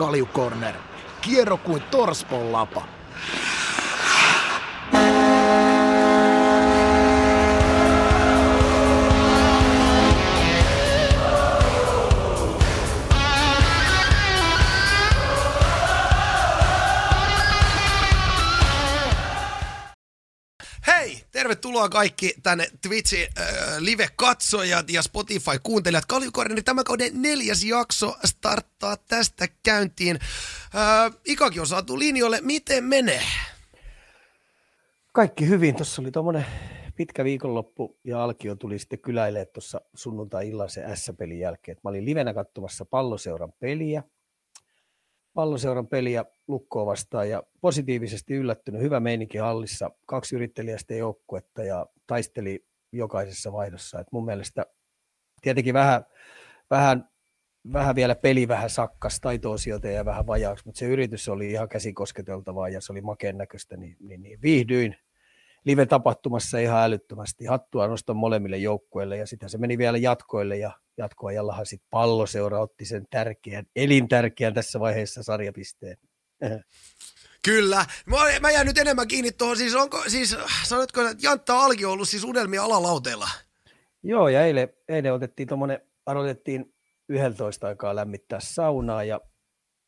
Kaljukorner. Kierro kuin torspon lapa. Tervetuloa kaikki tänne Twitchin äh, live-katsojat ja Spotify-kuuntelijat. Kaljukorneri tämän kauden neljäs jakso starttaa tästä käyntiin. Äh, Ikakin on saatu linjoille. Miten menee? Kaikki hyvin. Tuossa oli tuommoinen pitkä viikonloppu ja Alkio tuli sitten kyläilee tuossa sunnuntai-illan se S-pelin jälkeen. Mä olin livenä katsomassa palloseuran peliä. Palloseuran peliä lukkoa vastaan ja positiivisesti yllättynyt. Hyvä meininki hallissa. Kaksi yrittelijästä joukkuetta ja taisteli jokaisessa vaihdossa. Et mun mielestä tietenkin vähän, vähän, vähän vielä peli vähän sakkas, taito ja vähän vajaaksi, mutta se yritys oli ihan käsikosketeltavaa ja se oli makeen näköistä, niin, niin, niin viihdyin live-tapahtumassa ihan älyttömästi. Hattua noston molemmille joukkueille ja sitten se meni vielä jatkoille ja jatkoajallahan sitten palloseura otti sen tärkeän, elintärkeän tässä vaiheessa sarjapisteen. Kyllä. Mä, mä jään nyt enemmän kiinni tuohon. Siis onko, siis sanotko, että Jantta Alki on ollut siis unelmia alalauteella? Joo, ja eilen, eilen otettiin tuommoinen, aloitettiin 11 aikaa lämmittää saunaa ja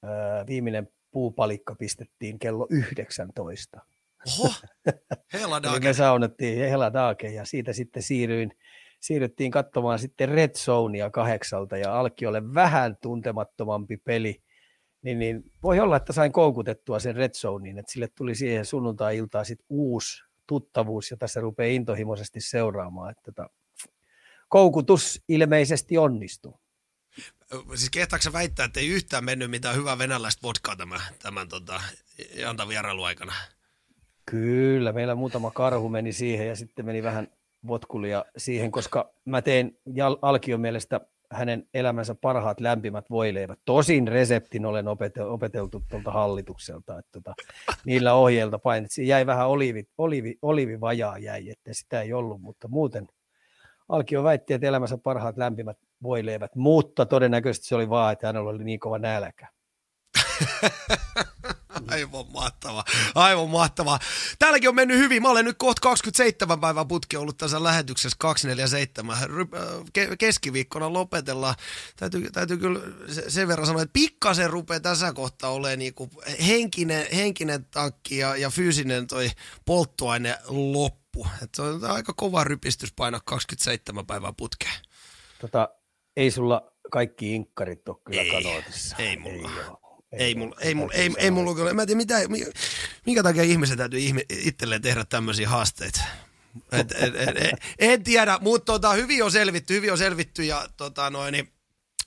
ää, viimeinen puupalikka pistettiin kello 19. Oho, hela Eli me saunattiin hela daake ja siitä sitten siirryin, siirryttiin katsomaan sitten Red Zonea kahdeksalta ja Alkiolle vähän tuntemattomampi peli. Niin, niin voi olla, että sain koukutettua sen Red Zonein, että sille tuli siihen sunnuntai-iltaan sitten uusi tuttavuus, jota se rupeaa intohimoisesti seuraamaan. Että tota, koukutus ilmeisesti onnistuu. Siis kehtaako väittää, että ei yhtään mennyt mitään hyvää venäläistä vodkaa tämän, tämän tota, Janta vierailuaikana? Kyllä, meillä muutama karhu meni siihen ja sitten meni vähän votkulia siihen, koska mä tein Alkion mielestä hänen elämänsä parhaat lämpimät voileivät. Tosin reseptin olen opeteltu tuolta hallitukselta, että tota, niillä ohjeilta painettiin. Jäi vähän oliivi, oliivi, olivivajaa jäi, että sitä ei ollut, mutta muuten Alkio väitti, että elämänsä parhaat lämpimät voileivät, mutta todennäköisesti se oli vaan, että hänellä oli niin kova nälkä. Aivan mahtavaa, aivan mahtavaa. Täälläkin on mennyt hyvin. Mä olen nyt kohta 27 päivän putki ollut tässä lähetyksessä 247. Keskiviikkona lopetellaan. Täytyy, täytyy kyllä sen verran sanoa, että pikkasen rupeaa tässä kohtaa olemaan niin kuin henkinen, henkinen tankki ja, ja fyysinen toi polttoaine loppu. Et se on aika kova rypistys painaa 27 päivää putkeen. Tota, ei sulla kaikki inkkarit ole kyllä ei. Ei mulla. Ei ei mulla, ei mulla, ei, ei mulla kyllä. Mä en tiedä, mitä, minkä takia ihmiset täytyy ihme, itselleen tehdä tämmöisiä haasteita. Et, et, et, et, en tiedä, mutta tota, hyvin on selvitty, hyvin on selvitty ja tota, noin, niin,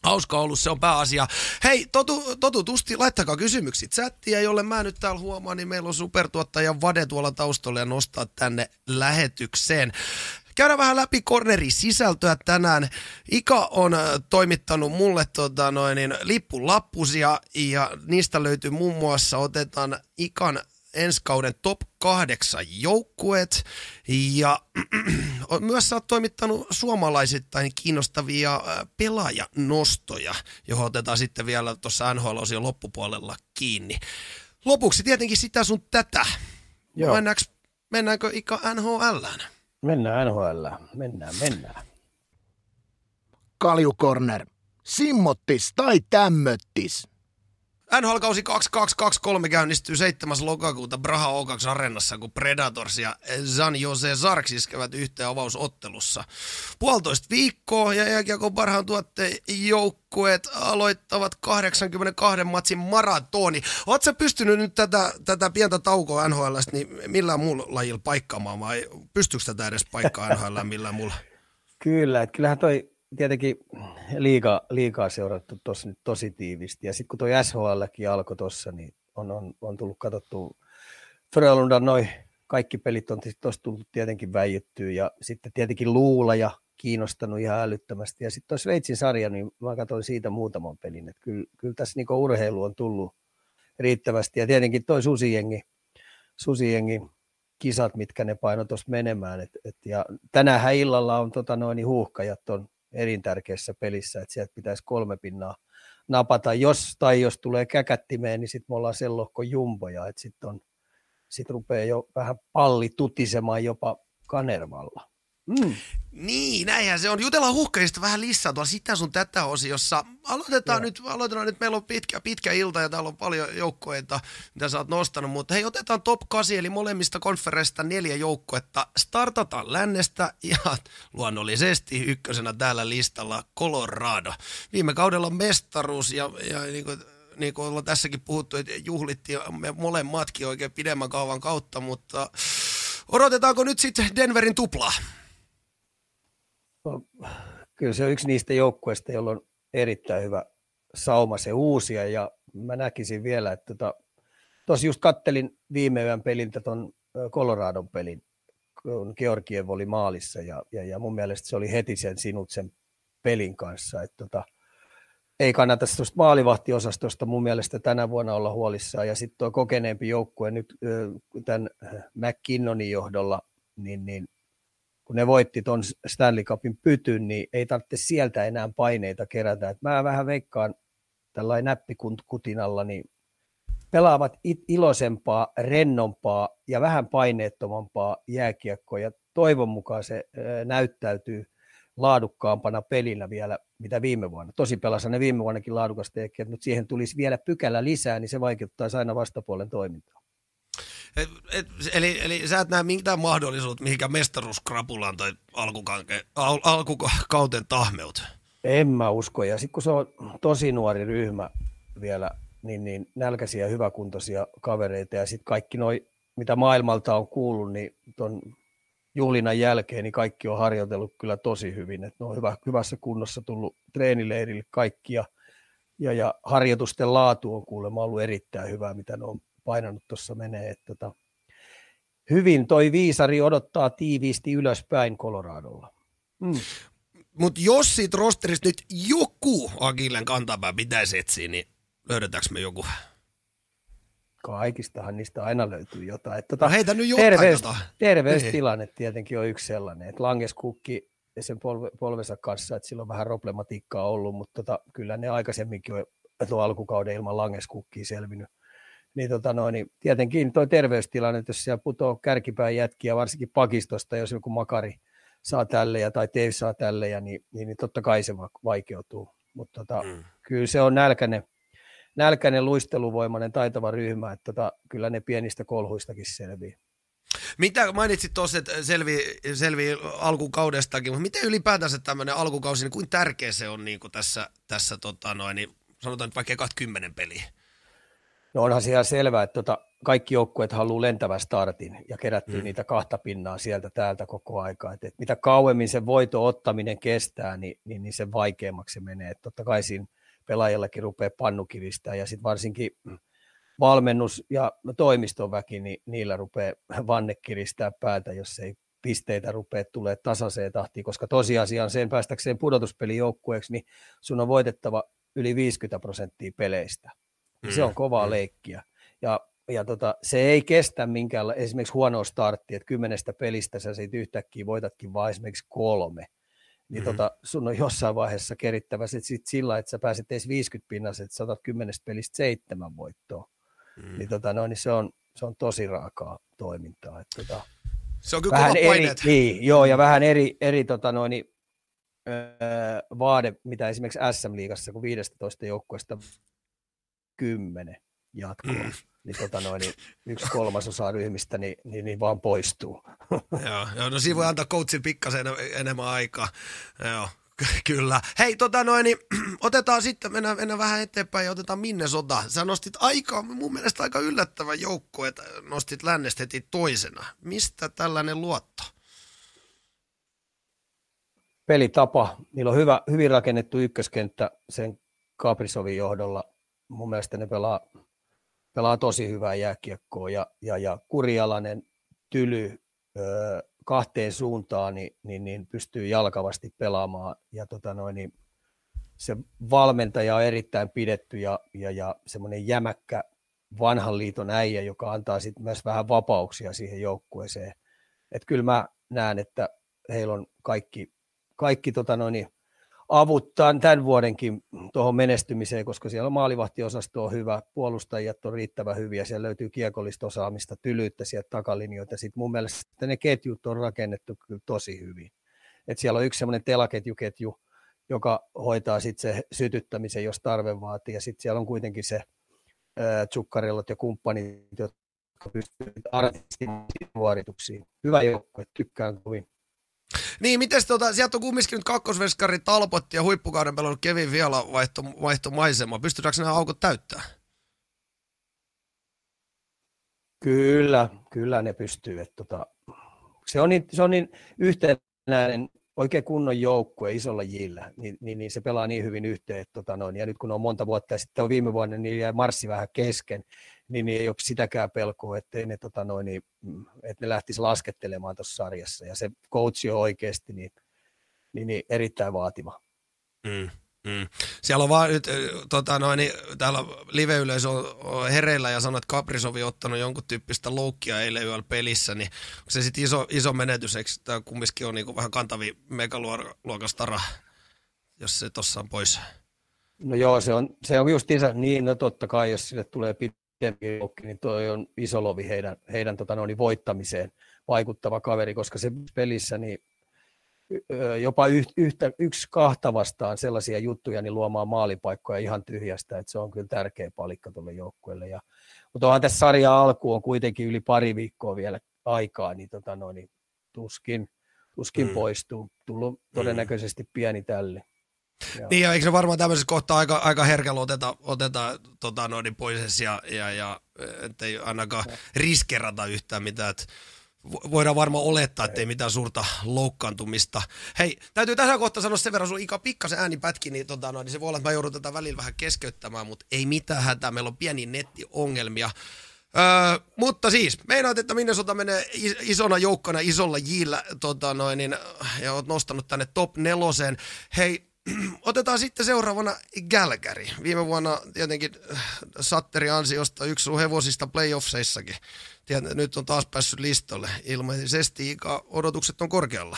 Hauska ollut, se on pääasia. Hei, totu, totutusti, laittakaa kysymykset chattia, jolle mä nyt täällä huomaan, niin meillä on supertuottaja Vade tuolla taustalla ja nostaa tänne lähetykseen. Käydään vähän läpi cornerin sisältöä tänään. Ika on toimittanut mulle tota, noin, niin, lippulappusia ja niistä löytyy muun muassa, otetaan Ikan ensi kauden top kahdeksan joukkueet ja myös sä oot toimittanut suomalaisittain kiinnostavia pelaajanostoja, johon otetaan sitten vielä tuossa nhl loppupuolella kiinni. Lopuksi tietenkin sitä sun tätä. Joo. Mennäänkö, mennäänkö Ika NHLään? Mennään NHL. Mennään, mennään. Kaljukorner. Simmottis tai tämmöttis. NHL-kausi 2223 käynnistyy 7. lokakuuta Braha O2 Areenassa, kun Predators ja San Jose Sarks iskevät yhteen avausottelussa. Puolitoista viikkoa ja jääkiekon parhaan tuotteen joukkueet aloittavat 82 matsin maratoni. Oletko pystynyt nyt tätä, tätä pientä taukoa NHL, niin millään muulla lajilla paikkaamaan vai pystyykö tätä edes paikkaa NHL millään muulla? Kyllä, että kyllähän toi tietenkin liikaa, liikaa seurattu tossa nyt tosi tiivisti. Ja sitten kun tuo SHLkin alkoi tuossa, niin on, on, on tullut katsottu Frölundan noin kaikki pelit on tuossa tullut tietenkin väijyttyä ja sitten tietenkin luula ja kiinnostanut ihan älyttömästi. Ja sitten tuo Sveitsin sarja, niin mä katsoin siitä muutaman pelin. Että kyllä, kyllä tässä niinku urheilu on tullut riittävästi. Ja tietenkin toi susijengi, susijengi kisat, mitkä ne paino tuossa menemään. Et, et, ja tänään illalla on tota noin, huuhkajat on elintärkeässä pelissä, että sieltä pitäisi kolme pinnaa napata. Jos tai jos tulee käkättimeen, niin sitten me ollaan sen lohkon jumboja, että sitten sit rupeaa jo vähän palli tutisemaan jopa Kanervalla. Mm. Niin, näinhän se on. Jutellaan huhkajista vähän lisää tuolla sitä sun tätä osiossa. Aloitetaan nyt, aloitetaan nyt, meillä on pitkä, pitkä ilta ja täällä on paljon joukkoita, mitä sä oot nostanut, mutta hei, otetaan top 8, eli molemmista konferenssista neljä joukkoetta. Startataan lännestä ja luonnollisesti ykkösenä täällä listalla Colorado. Viime kaudella mestaruus ja, ja niin kuin, niin kuin ollaan tässäkin puhuttu, että juhlittiin me molemmatkin oikein pidemmän kauan kautta, mutta odotetaanko nyt sitten Denverin tuplaa? Kyllä se on yksi niistä joukkueista, jolla on erittäin hyvä sauma se uusia. Ja mä näkisin vielä, että tota, tuossa just kattelin viime yön peliltä tuon Coloradon pelin, kun Georgiev oli maalissa. Ja, ja, ja mun mielestä se oli heti sen sinut sen pelin kanssa, että tota, ei kannata tuosta maalivahtiosastosta mun mielestä tänä vuonna olla huolissaan. Ja sitten tuo kokeneempi joukkue nyt tämän McKinnonin johdolla, niin, niin kun ne voitti tuon Stanley Cupin pytyn, niin ei tarvitse sieltä enää paineita kerätä. Et mä vähän veikkaan tällainen näppikutinalla, niin pelaavat iloisempaa, rennompaa ja vähän paineettomampaa jääkiekkoa ja toivon mukaan se näyttäytyy laadukkaampana pelinä vielä, mitä viime vuonna. Tosi pelasi ne viime vuonnakin laadukasta mutta siihen tulisi vielä pykälä lisää, niin se vaikuttaisi aina vastapuolen toimintaan. Et, et, eli, eli sä et näe mitään mahdollisuutta mihinkään mestaruuskrapulaan tai alkukanke, al, alkukauten tahmeut? En mä usko. Ja sitten kun se on tosi nuori ryhmä vielä, niin, niin nälkäisiä hyväkuntoisia kavereita ja sitten kaikki noi, mitä maailmalta on kuullut, niin ton juhlinnan jälkeen niin kaikki on harjoitellut kyllä tosi hyvin. Et ne on hyvä, hyvässä kunnossa tullut treenileirille kaikki ja, ja, ja harjoitusten laatu on kuulemma ollut erittäin hyvää, mitä ne on painanut tuossa menee. Että tota, hyvin toi viisari odottaa tiiviisti ylöspäin Coloradolla. Mm. Mutta jos siitä rosterista nyt joku Akillen kantapää pitäisi etsiä, niin löydetäänkö me joku? Kaikistahan niistä aina löytyy jotain. Että tota, no heitä nyt jotain. Terveys, terveystilanne niin. tietenkin on yksi sellainen, että Langeskukki sen polve, polvensa kanssa, että sillä on vähän problematiikkaa ollut, mutta tota, kyllä ne aikaisemminkin on tuo alkukauden ilman Langeskukkia selvinnyt niin, tota noin, niin tietenkin tuo terveystilanne, jos siellä putoo kärkipään jätkiä, varsinkin pakistosta, jos joku makari saa tälle ja tai Teve saa tälle, ja niin, niin, niin, totta kai se vaikeutuu. Mutta tota, mm. kyllä se on nälkäinen, nälkäinen luisteluvoimainen taitava ryhmä, että tota, kyllä ne pienistä kolhuistakin selviää. Mitä mainitsit tuossa, että selvi, selvi alkukaudestakin, mutta miten ylipäätänsä tämmöinen alkukausi, niin kuin tärkeä se on niin kuin tässä, tässä tota noin, niin sanotaan nyt vaikka 20 peliä? No onhan se ihan selvää, että tota, kaikki joukkueet haluaa lentävän startin ja kerättyä mm. niitä kahta pinnaa sieltä täältä koko aikaa. Et, et mitä kauemmin se voito ottaminen kestää, niin, niin, niin sen vaikeammaksi se menee. Et totta kai siinä pelaajallakin rupeaa pannukivistää ja sitten varsinkin valmennus ja toimiston väki, niin niillä rupeaa vanne kiristää päätä, jos ei pisteitä rupeaa tulee tasaiseen tahtiin, koska tosiasiaan sen päästäkseen pudotuspelijoukkueeksi, niin sun on voitettava yli 50 prosenttia peleistä. Mm. Se on mm, kovaa mm. leikkiä. Ja, ja tota, se ei kestä minkään esimerkiksi huonoa starttia, että kymmenestä pelistä sä siitä yhtäkkiä voitatkin vain esimerkiksi kolme. Niin mm. tota, sun on jossain vaiheessa kerittävä sit, sit sillä, että sä pääset edes 50 pinnassa, että sä otat kymmenestä pelistä seitsemän voittoa. Mm. Niin, tota, no, niin se, on, se on tosi raakaa toimintaa. Että, tota, se on kyllä vähän eri, niin, joo, ja vähän eri, eri tota, noin, niin, öö, vaade, mitä esimerkiksi SM-liigassa, kun 15 joukkueesta kymmenen jatkoon, mm. niin, tota noin, niin yksi kolmasosa ryhmistä niin, niin, niin vaan poistuu. joo, joo, no siinä voi antaa coachin pikkasen enemmän aikaa. Joo, Kyllä. Hei, tota noin, niin, otetaan sitten, mennään, mennään vähän eteenpäin ja otetaan Minnesota. Sä nostit aika, mun mielestä aika yllättävä joukko, että nostit lännestä heti toisena. Mistä tällainen luotto? Pelitapa. Niillä on hyvä, hyvin rakennettu ykköskenttä sen Kaprisovin johdolla mun mielestä ne pelaa, pelaa tosi hyvää jääkiekkoa ja, ja, ja kurialainen tyly ö, kahteen suuntaan niin, niin, niin, pystyy jalkavasti pelaamaan ja tota noin, niin se valmentaja on erittäin pidetty ja, ja, ja semmoinen jämäkkä vanhan liiton äijä, joka antaa sitten myös vähän vapauksia siihen joukkueeseen. Että kyllä mä näen, että heillä on kaikki, kaikki tota noin, avuttaa tämän vuodenkin tuohon menestymiseen, koska siellä maalivahtiosasto on hyvä, puolustajat on riittävän hyviä, siellä löytyy kiekollista osaamista, tylyyttä sieltä takalinjoita. Sitten mun mielestä ne ketjut on rakennettu kyllä tosi hyvin. Et siellä on yksi semmoinen telaketjuketju, joka hoitaa sitten se sytyttämisen, jos tarve vaatii, ja sitten siellä on kuitenkin se tsukkarillot ja kumppanit, jotka pystyvät artistisiin suorituksiin. Hyvä joukkue, tykkään kovin. Niin, miten tota, sieltä on kumminkin nyt kakkosveskari Talpotti ja huippukauden pelannut Kevin vielä vaihto, vaihto maisema. Pystytäänkö nämä aukot täyttää? Kyllä, kyllä ne pystyy. Että tota, se, on niin, se on niin yhtenäinen, oikein kunnon joukkue isolla jillä, niin, niin, niin, se pelaa niin hyvin yhteen. Että tota noin, ja nyt kun on monta vuotta ja sitten on viime vuonna, niin jäi marssi vähän kesken, niin, niin ei ole sitäkään pelkoa, ettei ne, tota noin, niin, mm, että ne lähtisi laskettelemaan tuossa sarjassa. Ja se coach on oikeasti niin, niin, niin erittäin vaativa. Mm. Mm. Siellä on vaan nyt, tota noin, niin täällä live-yleisö on hereillä ja sanoo, että Kaprisovi on ottanut jonkun tyyppistä loukkia eilen yöllä pelissä, niin onko se sitten iso, iso menetys, eikö tämä kumminkin on niin vähän kantavi megaluokastara, jos se tuossa on pois? No joo, se on, se on just isä, niin no totta kai, jos sille tulee pitempi loukki, niin toi on iso lovi heidän, heidän tota noin, voittamiseen vaikuttava kaveri, koska se pelissä niin jopa yhtä, yksi kahta vastaan sellaisia juttuja, niin luomaan maalipaikkoja ihan tyhjästä, että se on kyllä tärkeä palikka tuolle joukkueelle. Ja, mutta onhan tässä sarja alku on kuitenkin yli pari viikkoa vielä aikaa, niin, tota noin, niin tuskin, tuskin mm. poistuu. Tullut mm. todennäköisesti mm. pieni tälle. Joo. Niin, ja eikö se varmaan tämmöisessä kohtaa aika, aika herkällä oteta, oteta tota, noin pois ja, ja, ja ettei ainakaan riskerata yhtään mitään. Että voidaan varmaan olettaa, että ei mitään suurta loukkaantumista. Hei, täytyy tässä kohtaa sanoa sen verran, sun Ika pikkasen ääni pätki, niin, tota, no, niin se voi olla, että mä joudun tätä välillä vähän keskeyttämään, mutta ei mitään hätää, meillä on pieni nettiongelmia. Öö, mutta siis, meinaat, että Minnesota menee isona joukkona isolla jillä tota noin, niin, ja oot nostanut tänne top neloseen. Hei, otetaan sitten seuraavana Galgary. Viime vuonna tietenkin Satteri ansiosta yksi sun hevosista playoffseissakin nyt on taas päässyt listalle. Ilmeisesti odotukset on korkealla.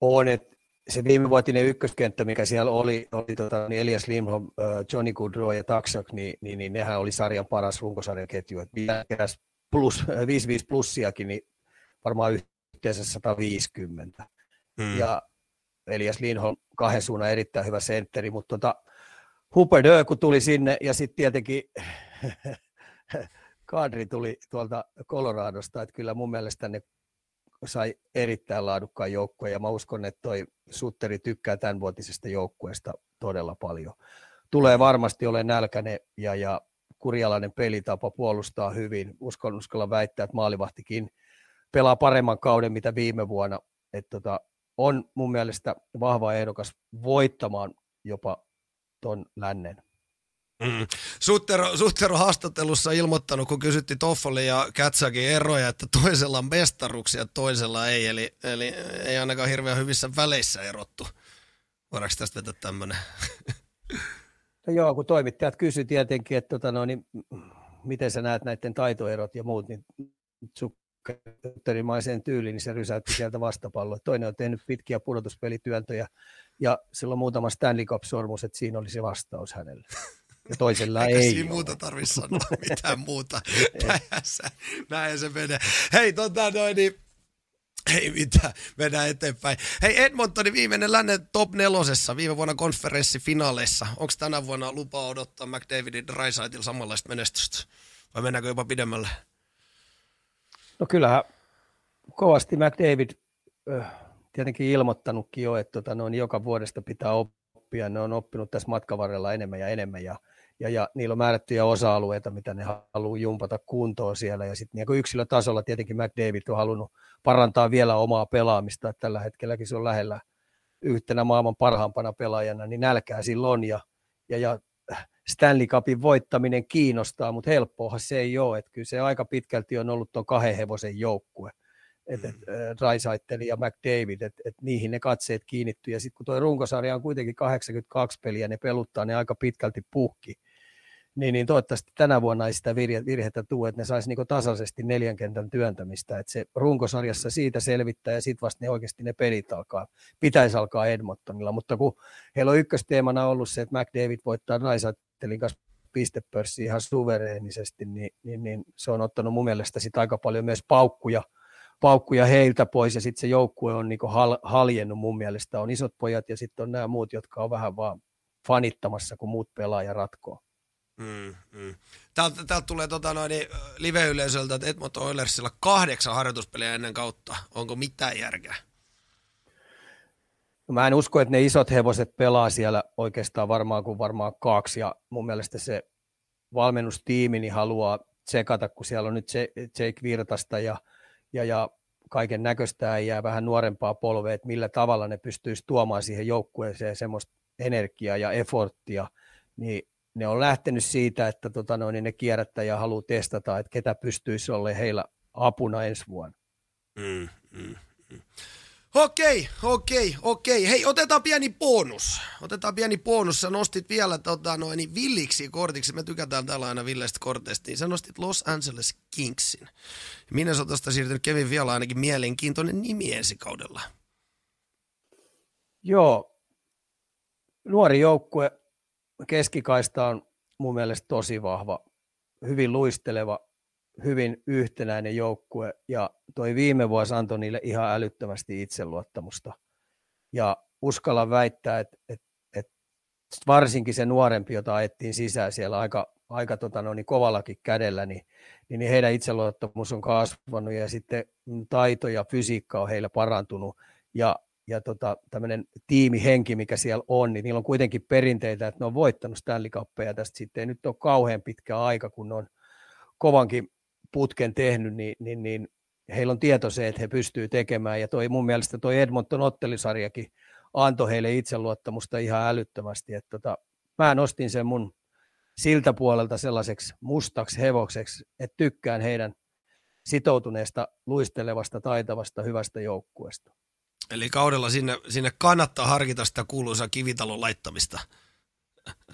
On, että se viimevuotinen ykköskenttä, mikä siellä oli, oli tota, niin Elias Lindholm, Johnny Goodrow ja Taksak, niin, niin, niin nehän oli sarjan paras runkosarjaketju. Että keräs plus, 5-5 plussiakin, niin varmaan yhteensä 150. Hmm. Ja Elias Lindholm kahden suunnan erittäin hyvä sentteri, mutta tota, Hooper kun tuli sinne ja sitten tietenkin kadri tuli tuolta Coloradosta, että kyllä mun mielestä ne sai erittäin laadukkaan joukkueen ja mä uskon, että toi Sutteri tykkää tämänvuotisesta joukkueesta todella paljon. Tulee varmasti ole nälkäinen ja, ja kurjalainen pelitapa puolustaa hyvin. Uskon, uskalla väittää, että maalivahtikin pelaa paremman kauden mitä viime vuonna. Että tota, on mun mielestä vahva ehdokas voittamaan jopa ton lännen. Mm. Suttero, Suttero haastattelussa ilmoittanut, kun kysytti Toffoli ja Katsakin eroja, että toisella on mestaruksia ja toisella ei. Eli, eli ei ainakaan hirveän hyvissä väleissä erottu. Voidaanko tästä vetää tämmöinen? No joo, kun toimittajat kysyi tietenkin, että tota, no, niin, miten sä näet näiden taitoerot ja muut, niin sukkerimmaiseen tyyliin, niin se rysäytti sieltä vastapalloa. Toinen on tehnyt pitkiä pudotuspelityöntöjä ja sillä on muutama Stanley Cup-sormus, että siinä oli se vastaus hänelle ja toisella Eikä ei siinä muuta tarvitse sanoa mitään muuta. näin se menee. Hei, tota noin, niin ei mitään, mennään eteenpäin. Hei Edmontonin viimeinen lännen top nelosessa viime vuonna konferenssifinaaleissa. Onko tänä vuonna lupa odottaa McDavidin Drysaitil samanlaista menestystä? Vai mennäänkö jopa pidemmälle? No kyllähän kovasti McDavid äh, tietenkin ilmoittanutkin jo, että tota, noin joka vuodesta pitää oppia. Ne on oppinut tässä matkan varrella enemmän ja enemmän ja ja, ja niillä on määrättyjä osa-alueita, mitä ne haluaa jumpata kuntoon siellä. Ja sitten niin yksilötasolla tietenkin McDavid on halunnut parantaa vielä omaa pelaamista, että tällä hetkelläkin se on lähellä yhtenä maailman parhaampana pelaajana, niin nälkää silloin ja, ja, ja Stanley Cupin voittaminen kiinnostaa, mutta helppoahan se ei ole. Että kyllä se aika pitkälti on ollut tuon kahden hevosen joukkue. Mm. et, Raisaitel ja McDavid, että et niihin ne katseet kiinnittyy. Ja sitten kun tuo runkosarja on kuitenkin 82 peliä, ne peluttaa ne aika pitkälti puhki niin, niin toivottavasti tänä vuonna ei sitä virhettä tule, että ne saisi niin tasaisesti neljän kentän työntämistä, että se runkosarjassa siitä selvittää ja sitten vasta ne oikeasti ne pelit alkaa, pitäisi alkaa Edmontonilla, mutta kun heillä on ykkösteemana ollut se, että McDavid voittaa Naisattelin kanssa pistepörssi ihan suvereenisesti, niin, niin, niin, se on ottanut mun mielestä sit aika paljon myös paukkuja, paukkuja heiltä pois ja sitten se joukkue on niin hal, haljennut mun mielestä. On isot pojat ja sitten on nämä muut, jotka on vähän vaan fanittamassa, kun muut pelaa ja ratkoo. Mm, mm. Täältä, täältä tulee tota noin, niin, live-yleisöltä, että Edmonton Oilersilla kahdeksan harjoituspeliä ennen kautta. Onko mitään järkeä? No mä en usko, että ne isot hevoset pelaa siellä oikeastaan varmaan kuin varmaan kaksi. Ja mun mielestä se valmennustiimi niin haluaa tsekata, kun siellä on nyt Jake Virtasta ja, ja, ja kaiken näköistä jää vähän nuorempaa polvea, että millä tavalla ne pystyisi tuomaan siihen joukkueeseen semmoista energiaa ja efforttia, niin ne on lähtenyt siitä, että tota noin, niin ne kierrättäjä haluaa testata, että ketä pystyisi olla heillä apuna ensi vuonna. Mm, mm, mm. Okei, okei, okei. Hei, otetaan pieni bonus. Otetaan pieni bonus. Sä nostit vielä tota, noin, niin villiksi kortiksi. Me tykätään täällä aina villeistä korteista. Niin sä nostit Los Angeles Kingsin. Minnesotasta siirtynyt Kevin vielä ainakin mielenkiintoinen nimi ensi kaudella. Joo. Nuori joukkue, keskikaista on mun mielestä tosi vahva, hyvin luisteleva, hyvin yhtenäinen joukkue ja toi viime vuosi antoi niille ihan älyttömästi itseluottamusta. Ja uskalla väittää, että, että, että varsinkin se nuorempi, jota ajettiin sisään siellä aika, aika tota no, niin kovallakin kädellä, niin, niin heidän itseluottamus on kasvanut ja sitten taito ja fysiikka on heillä parantunut. Ja ja tota, tämmöinen tiimihenki, mikä siellä on, niin niillä on kuitenkin perinteitä, että ne on voittanut Stanley Cupia tästä sitten ei nyt ole kauhean pitkä aika, kun ne on kovankin putken tehnyt, niin, niin, niin heillä on tieto se, että he pystyvät tekemään, ja toi, mun mielestä tuo Edmonton ottelisarjakin antoi heille itseluottamusta ihan älyttömästi, että tota, mä nostin sen mun siltä puolelta sellaiseksi mustaksi hevokseksi, että tykkään heidän sitoutuneesta, luistelevasta, taitavasta, hyvästä joukkueesta. Eli kaudella sinne, sinne kannattaa harkita sitä kuuluisaa kivitalon laittamista.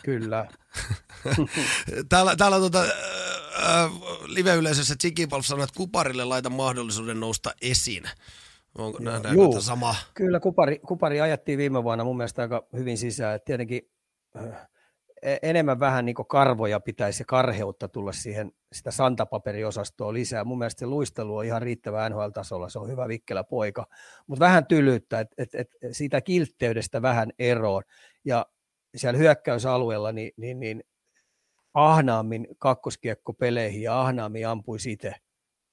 Kyllä. täällä täällä tuota, äh, live-yleisössä Tsikipalf sanoi, että Kuparille laita mahdollisuuden nousta esiin. Onko Juu, sama? Kyllä, Kupari, Kupari ajattiin viime vuonna mun mielestä aika hyvin sisään. Et tietenkin äh, enemmän vähän niin karvoja pitäisi ja karheutta tulla siihen sitä santapaperiosastoa lisää. Mun mielestä se luistelu on ihan riittävä NHL-tasolla, se on hyvä vikkelä poika, mutta vähän tylyyttä, että et, et siitä kiltteydestä vähän eroon. Ja siellä hyökkäysalueella niin, niin, niin ahnaammin kakkoskiekko peleihin ja ahnaammin ampuisi itse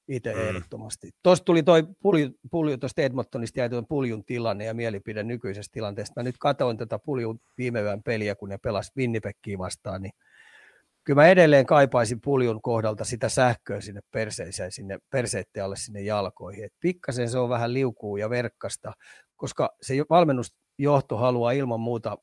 itse mm. ehdottomasti. Tuosta tuli toi pulju, pulju tuosta Edmontonista jäi tuon puljun tilanne ja mielipide nykyisestä tilanteesta. Mä nyt katsoin tätä puljun viime yön peliä, kun ne pelas Winnipegkiä vastaan, niin kyllä mä edelleen kaipaisin puljun kohdalta sitä sähköä sinne perseiseen, sinne perseitten alle sinne jalkoihin. Et pikkasen se on vähän liukuu ja verkkasta, koska se valmennusjohto haluaa ilman muuta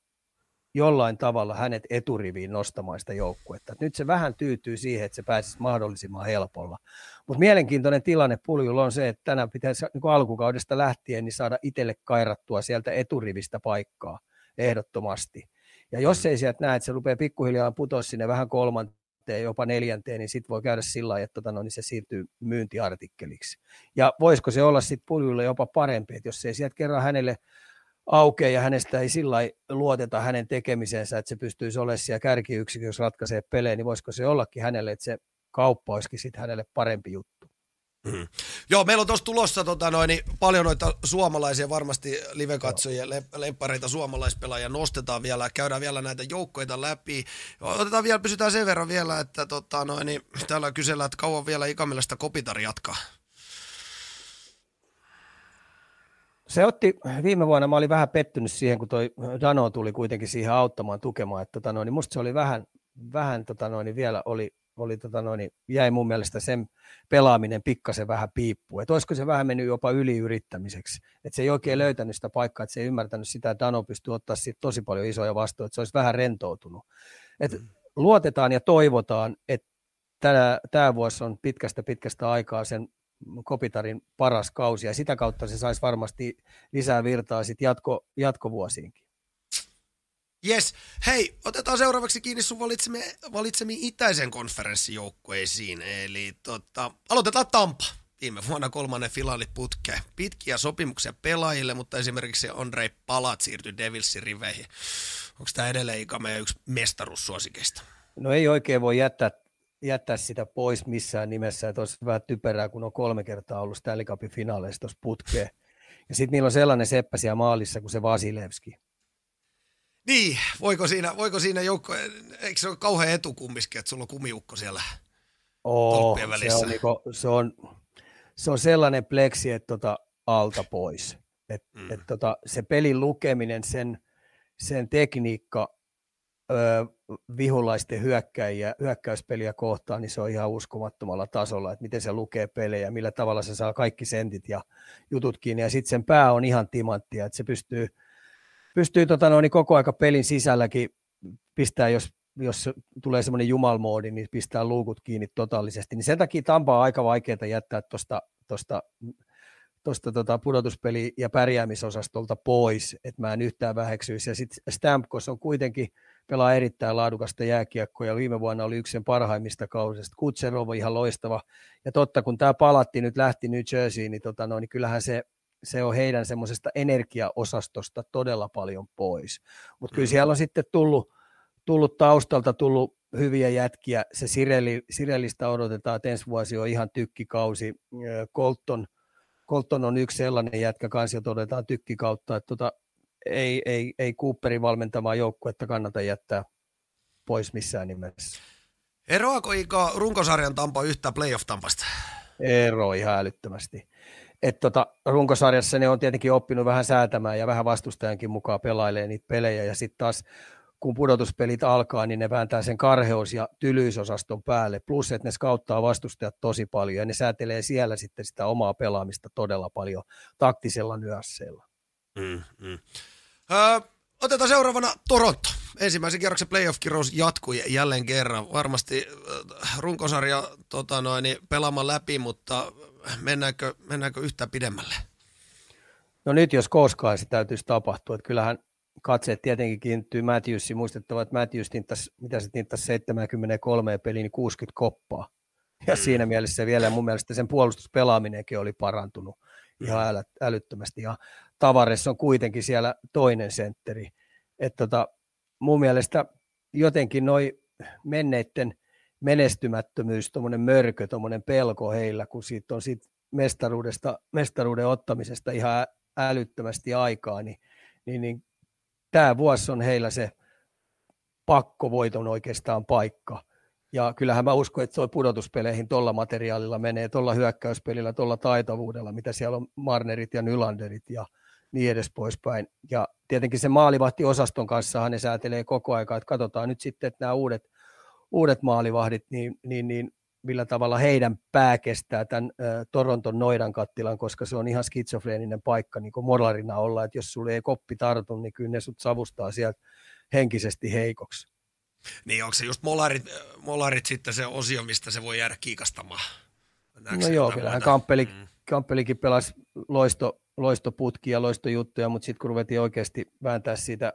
jollain tavalla hänet eturiviin nostamaan sitä joukkuetta. Nyt se vähän tyytyy siihen, että se pääsisi mahdollisimman helpolla. Mutta mielenkiintoinen tilanne puljulla on se, että tänään pitäisi niin alkukaudesta lähtien niin saada itselle kairattua sieltä eturivistä paikkaa ehdottomasti. Ja jos ei sieltä näe, että se rupeaa pikkuhiljaa putoa sinne vähän kolmanteen, jopa neljänteen, niin sitten voi käydä sillä lailla, että tota, no, niin se siirtyy myyntiartikkeliksi. Ja voisiko se olla sitten puljulle jopa parempi, että jos ei sieltä kerran hänelle aukeaa ja hänestä ei sillä luoteta hänen tekemisensä, että se pystyisi olemaan siellä kärkiyksikössä ratkaisee pelejä, niin voisiko se ollakin hänelle, että se kauppa olisikin sitten hänelle parempi juttu. Mm. Joo, meillä on tuossa tulossa tota, noin, niin paljon noita suomalaisia, varmasti live-katsojia, le- lempareita suomalaispelaajia nostetaan vielä, käydään vielä näitä joukkoita läpi. Otetaan vielä, pysytään sen verran vielä, että tota, noin, niin, täällä kysellään, että kauan vielä Ikamilasta Kopitar jatkaa. Se otti viime vuonna, mä olin vähän pettynyt siihen, kun toi Dano tuli kuitenkin siihen auttamaan, tukemaan, että tota noin, niin musta se oli vähän, vähän tota noin, niin vielä oli, oli tota noin, jäi mun mielestä sen pelaaminen pikkasen vähän piippuun. Että olisiko se vähän mennyt jopa yliyrittämiseksi. Että se ei oikein löytänyt sitä paikkaa, että se ei ymmärtänyt sitä, että Dano pystyy ottaa siitä tosi paljon isoja vastuja, että se olisi vähän rentoutunut. Et mm. Luotetaan ja toivotaan, että tämä vuosi on pitkästä pitkästä aikaa sen Kopitarin paras kausi ja sitä kautta se saisi varmasti lisää virtaa sitten jatko, jatkovuosiinkin. Yes. Hei, otetaan seuraavaksi kiinni sun valitsemi, valitsemiin itäisen konferenssijoukkueisiin. Eli tota, aloitetaan Tampa. Viime vuonna kolmannen finaali putkeen. Pitkiä sopimuksia pelaajille, mutta esimerkiksi Andrei Palat siirtyi Devilsin riveihin. Onko tämä edelleen Ika meidän yksi mestaruussuosikeista? No ei oikein voi jättää, jättää sitä pois missään nimessä. Että olisi vähän typerää, kun on kolme kertaa ollut Stanley Cupin finaaleissa tuossa putkeen. Ja sitten niillä on sellainen seppä siellä maalissa kuin se Vasilevski. Niin, voiko siinä, voiko siinä joukko, eikö se ole kauhean etu kumminkin, että sulla on kumiukko siellä Oo, se on, niinku, se, on, se on sellainen pleksi, että tota, alta pois. Et, mm. et tota, se pelin lukeminen, sen, sen tekniikka vihulaisten hyökkäjiä, hyökkäyspeliä kohtaan, niin se on ihan uskomattomalla tasolla, että miten se lukee pelejä, millä tavalla se saa kaikki sentit ja jutut kiinni. Ja sitten sen pää on ihan timanttia, että se pystyy, pystyy tota, no, niin koko aika pelin sisälläkin pistää, jos, jos tulee semmoinen jumalmoodi, niin pistää luukut kiinni totaalisesti. Niin sen takia Tampa on aika vaikeaa jättää tuosta tosta, tosta tota pudotuspeli- ja pärjäämisosastolta pois, että mä en yhtään väheksyisi. Ja sitten Stamkos on kuitenkin pelaa erittäin laadukasta jääkiekkoa ja viime vuonna oli yksi sen parhaimmista kausista. Kutserov on ihan loistava. Ja totta, kun tämä palatti nyt lähti New Jerseyin, niin, tota, no, niin kyllähän se se on heidän semmoisesta energiaosastosta todella paljon pois. Mutta kyllä siellä on sitten tullut, tullut taustalta tullut hyviä jätkiä. Se Sireli, Sirelistä odotetaan, että ensi vuosi on ihan tykkikausi. Colton, Colton on yksi sellainen jätkä kanssa, jota odotetaan tykkikautta. Että tota, ei, ei, ei Cooperin valmentamaa joukkuetta kannata jättää pois missään nimessä. Eroako Ika runkosarjan Tampa yhtä playoff-Tampasta? Ero ihan älyttömästi että tota, runkosarjassa ne on tietenkin oppinut vähän säätämään ja vähän vastustajankin mukaan pelailee niitä pelejä ja sitten taas kun pudotuspelit alkaa, niin ne vääntää sen karheus- ja tylyysosaston päälle, plus että ne skauttaa vastustajat tosi paljon ja ne säätelee siellä sitten sitä omaa pelaamista todella paljon taktisella nyösseillä. Mm, mm. Öö, otetaan seuraavana Toronto. Ensimmäisen kierroksen playoff-kirous jatkuu jälleen kerran. Varmasti runkosarja tota noin, niin pelaamaan läpi, mutta mennäänkö, mennäänkö yhtään pidemmälle? No nyt jos koskaan se täytyisi tapahtua, että kyllähän katseet tietenkin kiinnittyy Matthewsiin, muistettava, että Matthews tintas, mitä se tintas 73 peliin, niin 60 koppaa. Ja mm. siinä mielessä vielä mun mielestä sen puolustuspelaaminenkin oli parantunut ihan mm. älyttömästi. Ja Tavares on kuitenkin siellä toinen sentteri. Että tota, mun mielestä jotenkin noin menneiden menestymättömyys, tuommoinen mörkö, tuommoinen pelko heillä, kun siitä on siitä mestaruudesta, mestaruuden ottamisesta ihan älyttömästi aikaa, niin, niin, niin tämä vuosi on heillä se pakkovoiton oikeastaan paikka. Ja kyllähän mä uskon, että tuo pudotuspeleihin tuolla materiaalilla menee, tuolla hyökkäyspelillä, tuolla taitavuudella, mitä siellä on Marnerit ja Nylanderit ja niin edes poispäin. Ja tietenkin se maalivahti-osaston kanssa ne säätelee koko aika, että katsotaan nyt sitten, että nämä uudet uudet maalivahdit, niin, niin, niin millä tavalla heidän pää kestää tämän ä, Toronton noidan kattilan, koska se on ihan skitsofreeninen paikka niin kuin morlarina olla, että jos sulle ei koppi tartu, niin kyllä ne sut savustaa sieltä henkisesti heikoksi. Niin, onko se just molarit, molarit sitten se osio, mistä se voi jäädä kiikastamaan? Näetkö no joo, kyllähän Kamppeli, mm. Kamppelikin pelasi loisto, loistoputkia ja loistojuttuja, mutta sitten kun ruvettiin oikeasti vääntää siitä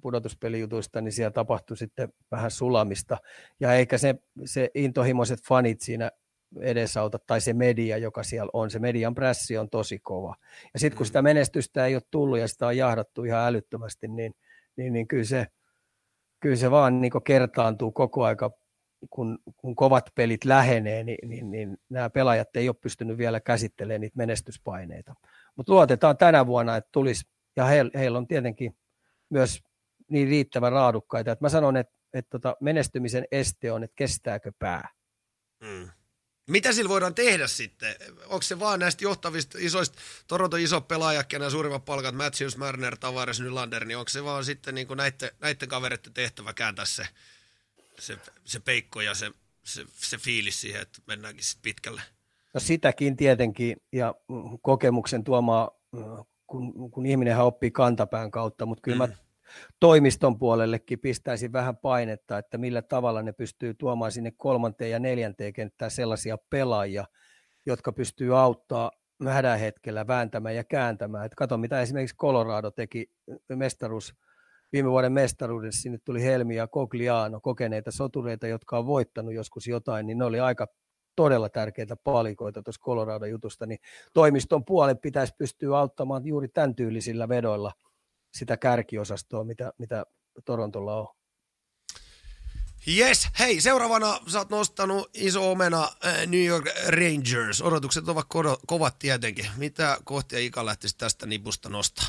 pudotuspelijutuista, niin siellä tapahtui sitten vähän sulamista. Ja eikä se, se intohimoiset fanit siinä edesauta, tai se media, joka siellä on, se median prässi on tosi kova. Ja sitten kun mm. sitä menestystä ei ole tullut ja sitä on jahdattu ihan älyttömästi, niin, niin, niin kyllä, se, kyllä se vaan niin kertaantuu koko aika, kun, kun kovat pelit lähenee, niin, niin, niin nämä pelaajat ei ole pystynyt vielä käsittelemään niitä menestyspaineita. Mutta luotetaan tänä vuonna, että tulisi, ja heillä heil on tietenkin myös niin riittävän raadukkaita. Että mä sanon, että, että tota menestymisen este on, että kestääkö pää. Mm. Mitä sillä voidaan tehdä sitten? Onko se vaan näistä johtavista isoista, Toronto iso pelaaja, ja suurimmat palkat, Matthews, Marner, Tavares, Nylander, niin onko se vaan sitten niin näiden, näiden kavereiden tehtävä kääntää se, se, se peikko ja se, se, se fiilis siihen, että mennäänkin sitten pitkälle? No sitäkin tietenkin, ja kokemuksen tuomaa, kun, kun ihminen oppii kantapään kautta, mutta kyllä mm. mä toimiston puolellekin pistäisin vähän painetta, että millä tavalla ne pystyy tuomaan sinne kolmanteen ja neljänteen kenttään sellaisia pelaajia, jotka pystyy auttaa hädän hetkellä vääntämään ja kääntämään. Et kato, mitä esimerkiksi Colorado teki mestaruus viime vuoden mestaruudessa sinne tuli Helmi ja Cogliano, kokeneita sotureita, jotka on voittanut joskus jotain, niin ne oli aika todella tärkeitä palikoita tuossa Colorado-jutusta, niin toimiston puolen pitäisi pystyä auttamaan juuri tämän tyylisillä vedoilla sitä kärkiosastoa, mitä, mitä Torontolla on. Yes, hei, seuraavana sä oot nostanut iso omena New York Rangers. Odotukset ovat kovat tietenkin. Mitä kohtia Ika lähtisi tästä nipusta nostaa?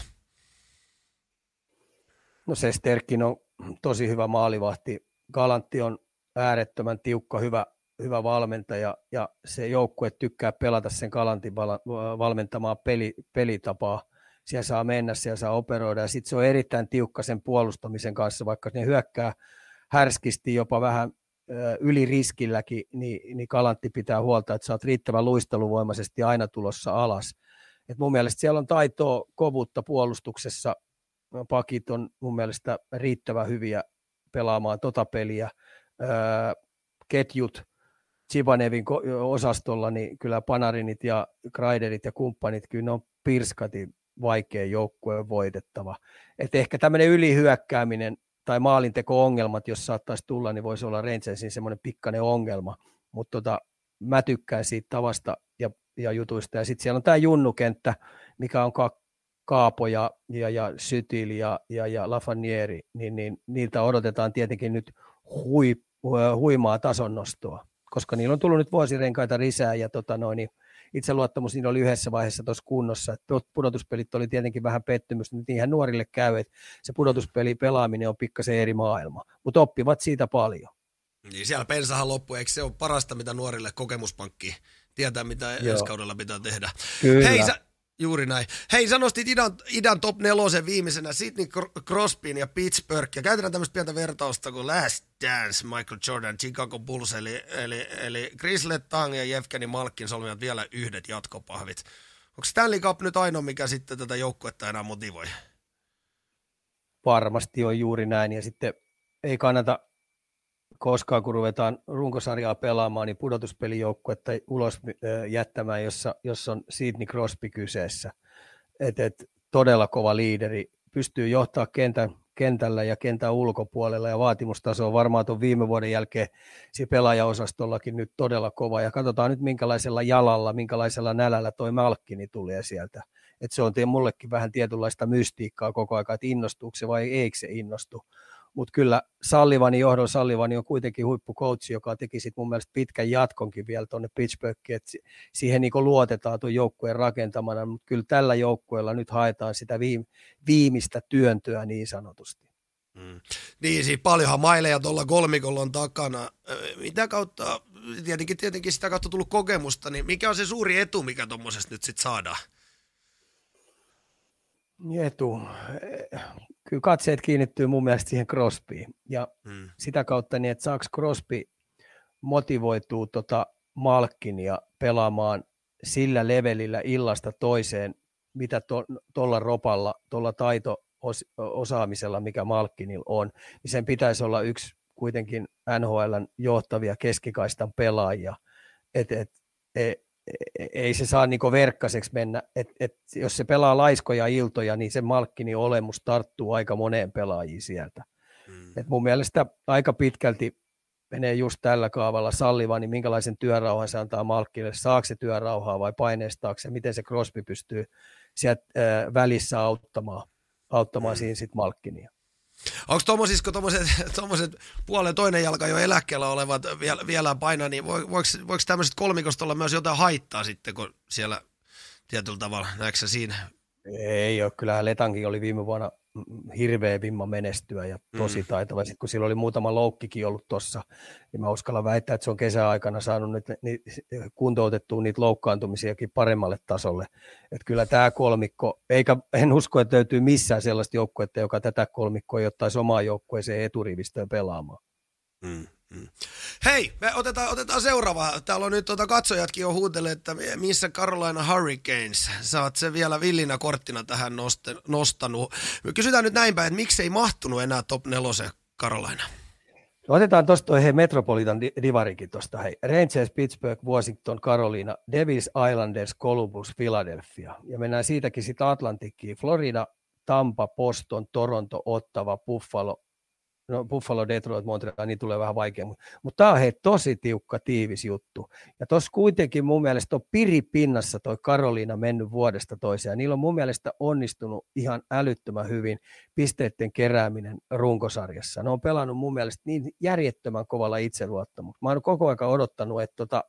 No se Sterkin on tosi hyvä maalivahti. Galantti on äärettömän tiukka, hyvä, hyvä valmentaja ja se joukkue tykkää pelata sen Galantin valmentamaa peli, pelitapaa. Siellä saa mennä, siellä saa operoida ja sitten se on erittäin tiukka sen puolustamisen kanssa, vaikka ne hyökkää härskisti jopa vähän yli riskilläkin, niin, niin Kalantti pitää huolta, että sä oot riittävän luisteluvoimaisesti aina tulossa alas. Et mun mielestä siellä on taitoa, kovuutta puolustuksessa. Pakit on mun mielestä riittävän hyviä pelaamaan tota peliä. ketjut Chibanevin osastolla, niin kyllä Panarinit ja Kreiderit ja kumppanit, kyllä ne on pirskati vaikea joukkue voitettava. Et ehkä tämmöinen ylihyökkääminen tai maalinteko-ongelmat, jos saattaisi tulla, niin voisi olla Rangersin semmoinen pikkainen ongelma, mutta tota, mä tykkään siitä tavasta ja, ja jutuista. Ja sitten siellä on tämä junnukenttä, mikä on ka- Kaapo ja, ja, ja Sytil ja, ja, ja Lafanieri, niin, niin niiltä odotetaan tietenkin nyt hui, huimaa tasonnostoa, koska niillä on tullut nyt vuosirenkaita lisää ja tota noin, niin itseluottamus niin oli yhdessä vaiheessa tuossa kunnossa. Että pudotuspelit oli tietenkin vähän pettymys, mutta niinhän nuorille käy, että se pudotuspeli pelaaminen on pikkasen eri maailma, mutta oppivat siitä paljon. Niin siellä pensahan loppu, eikö se ole parasta, mitä nuorille kokemuspankki tietää, mitä ensi kaudella pitää tehdä. Kyllä. Hei, sä, Juuri näin. Hei, sä nostit idän, idän top nelosen viimeisenä Sidney Crosbyn ja Pittsburgh. Ja käytetään tämmöistä pientä vertausta kuin Last Dance, Michael Jordan, Chicago Bulls, eli, eli, eli Chris Letang ja Jevgeni Malkin solmivat vielä yhdet jatkopahvit. Onko Stanley Cup nyt ainoa, mikä sitten tätä joukkuetta enää motivoi? Varmasti on juuri näin, ja sitten ei kannata koskaan kun ruvetaan runkosarjaa pelaamaan, niin pudotuspelijoukkuetta ulos jättämään, jossa, jossa on Sidney Crosby kyseessä. Et, et, todella kova liideri, pystyy johtaa kentän, kentällä ja kentän ulkopuolella ja vaatimustaso on varmaan tuon viime vuoden jälkeen siinä pelaajaosastollakin nyt todella kova ja katsotaan nyt minkälaisella jalalla, minkälaisella nälällä toi Malkkini tulee sieltä. Et se on mullekin vähän tietynlaista mystiikkaa koko ajan, että innostuuko se vai eikö se innostu mutta kyllä Sallivani johdon Sallivani on kuitenkin huippukoutsi, joka teki sit mun mielestä pitkän jatkonkin vielä tuonne Pittsburghiin, että siihen niin luotetaan tuon joukkueen rakentamana, mutta kyllä tällä joukkueella nyt haetaan sitä viimeistä työntöä niin sanotusti. Mm. Niin, siis paljonhan maileja tuolla kolmikolla on takana. Mitä kautta, tietenkin, tietenkin sitä kautta tullut kokemusta, niin mikä on se suuri etu, mikä tuommoisesta nyt sitten saadaan? Etu kyllä katseet kiinnittyy mun mielestä siihen Crosbyin. Ja hmm. sitä kautta niin, että saako Crosby motivoituu tota Malkinia pelaamaan sillä levelillä illasta toiseen, mitä tuolla to, ropalla, tuolla taito-osaamisella, mikä Malkinilla on, niin sen pitäisi olla yksi kuitenkin NHLn johtavia keskikaistan pelaajia. Et, et, et, ei se saa niin verkkaseksi mennä. Et, et, jos se pelaa laiskoja iltoja, niin se Malkkini olemus tarttuu aika moneen pelaajiin sieltä. Mm. Et mun mielestä aika pitkälti menee just tällä kaavalla salliva, niin minkälaisen työrauhan se antaa Malkkille, saako se työrauhaa vai paineistaako se, miten se Crosby pystyy sieltä välissä auttamaan, auttamaan mm. siinä sitten Malkkinia. Onko tuommoisissa, tuommoiset puolen toinen jalka jo eläkkeellä olevat vielä, vielä painaa, niin voiko, voiko tämmöiset kolmikosta olla myös jotain haittaa sitten, kun siellä tietyllä tavalla, näetkö siinä? Ei ole, kyllähän Letankin oli viime vuonna hirveä vimma menestyä ja tosi mm. taitava. Sitten kun sillä oli muutama loukkikin ollut tuossa, niin mä uskallan väittää, että se on kesäaikana saanut nyt ni, kuntoutettua niitä loukkaantumisiakin paremmalle tasolle. Et kyllä tämä kolmikko, eikä en usko, että löytyy missään sellaista joukkuetta, joka tätä kolmikkoa ei ottaisi omaa joukkueeseen eturivistöön pelaamaan. Mm. Mm. Hei, me otetaan, otetaan seuraava. Täällä on nyt tuota katsojatkin jo huutelleet, että missä Carolina Hurricanes. Sä oot se vielä villinä korttina tähän noste, nostanut. Me kysytään nyt näin päin, että miksi ei mahtunut enää top nelosen Carolina? Otetaan tuosta hei Metropolitan divarikin tuosta. Hei. Rangers, Pittsburgh, Washington, Carolina, Devils, Islanders, Columbus, Philadelphia. Ja mennään siitäkin sitten Atlantikkiin. Florida, Tampa, Boston, Toronto, Ottava, Buffalo, no Buffalo, Detroit, Montreal, niin tulee vähän vaikea, mutta, mutta tämä on hei tosi tiukka, tiivis juttu. Ja tuossa kuitenkin mun mielestä on piripinnassa toi Karoliina mennyt vuodesta toiseen, niillä on mun mielestä onnistunut ihan älyttömän hyvin pisteiden kerääminen runkosarjassa. Ne on pelannut mun mielestä niin järjettömän kovalla itseluottamuksella. Mä oon koko ajan odottanut, että tota,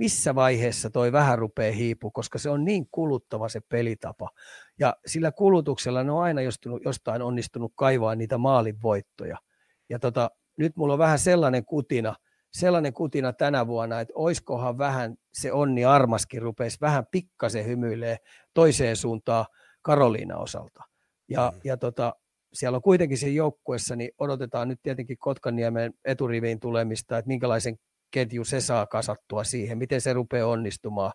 missä vaiheessa toi vähän rupeaa hiipu, koska se on niin kuluttava se pelitapa. Ja sillä kulutuksella ne on aina jostain onnistunut kaivaa niitä maalin voittoja. Ja tota, nyt mulla on vähän sellainen kutina, sellainen kutina tänä vuonna, että oiskohan vähän se onni armaskin rupeisi vähän pikkasen hymyilee toiseen suuntaan Karoliina osalta. Ja, mm. ja tota, siellä on kuitenkin siinä joukkuessa, niin odotetaan nyt tietenkin Kotkaniemen eturiviin tulemista, että minkälaisen ketju se saa kasattua siihen, miten se rupeaa onnistumaan,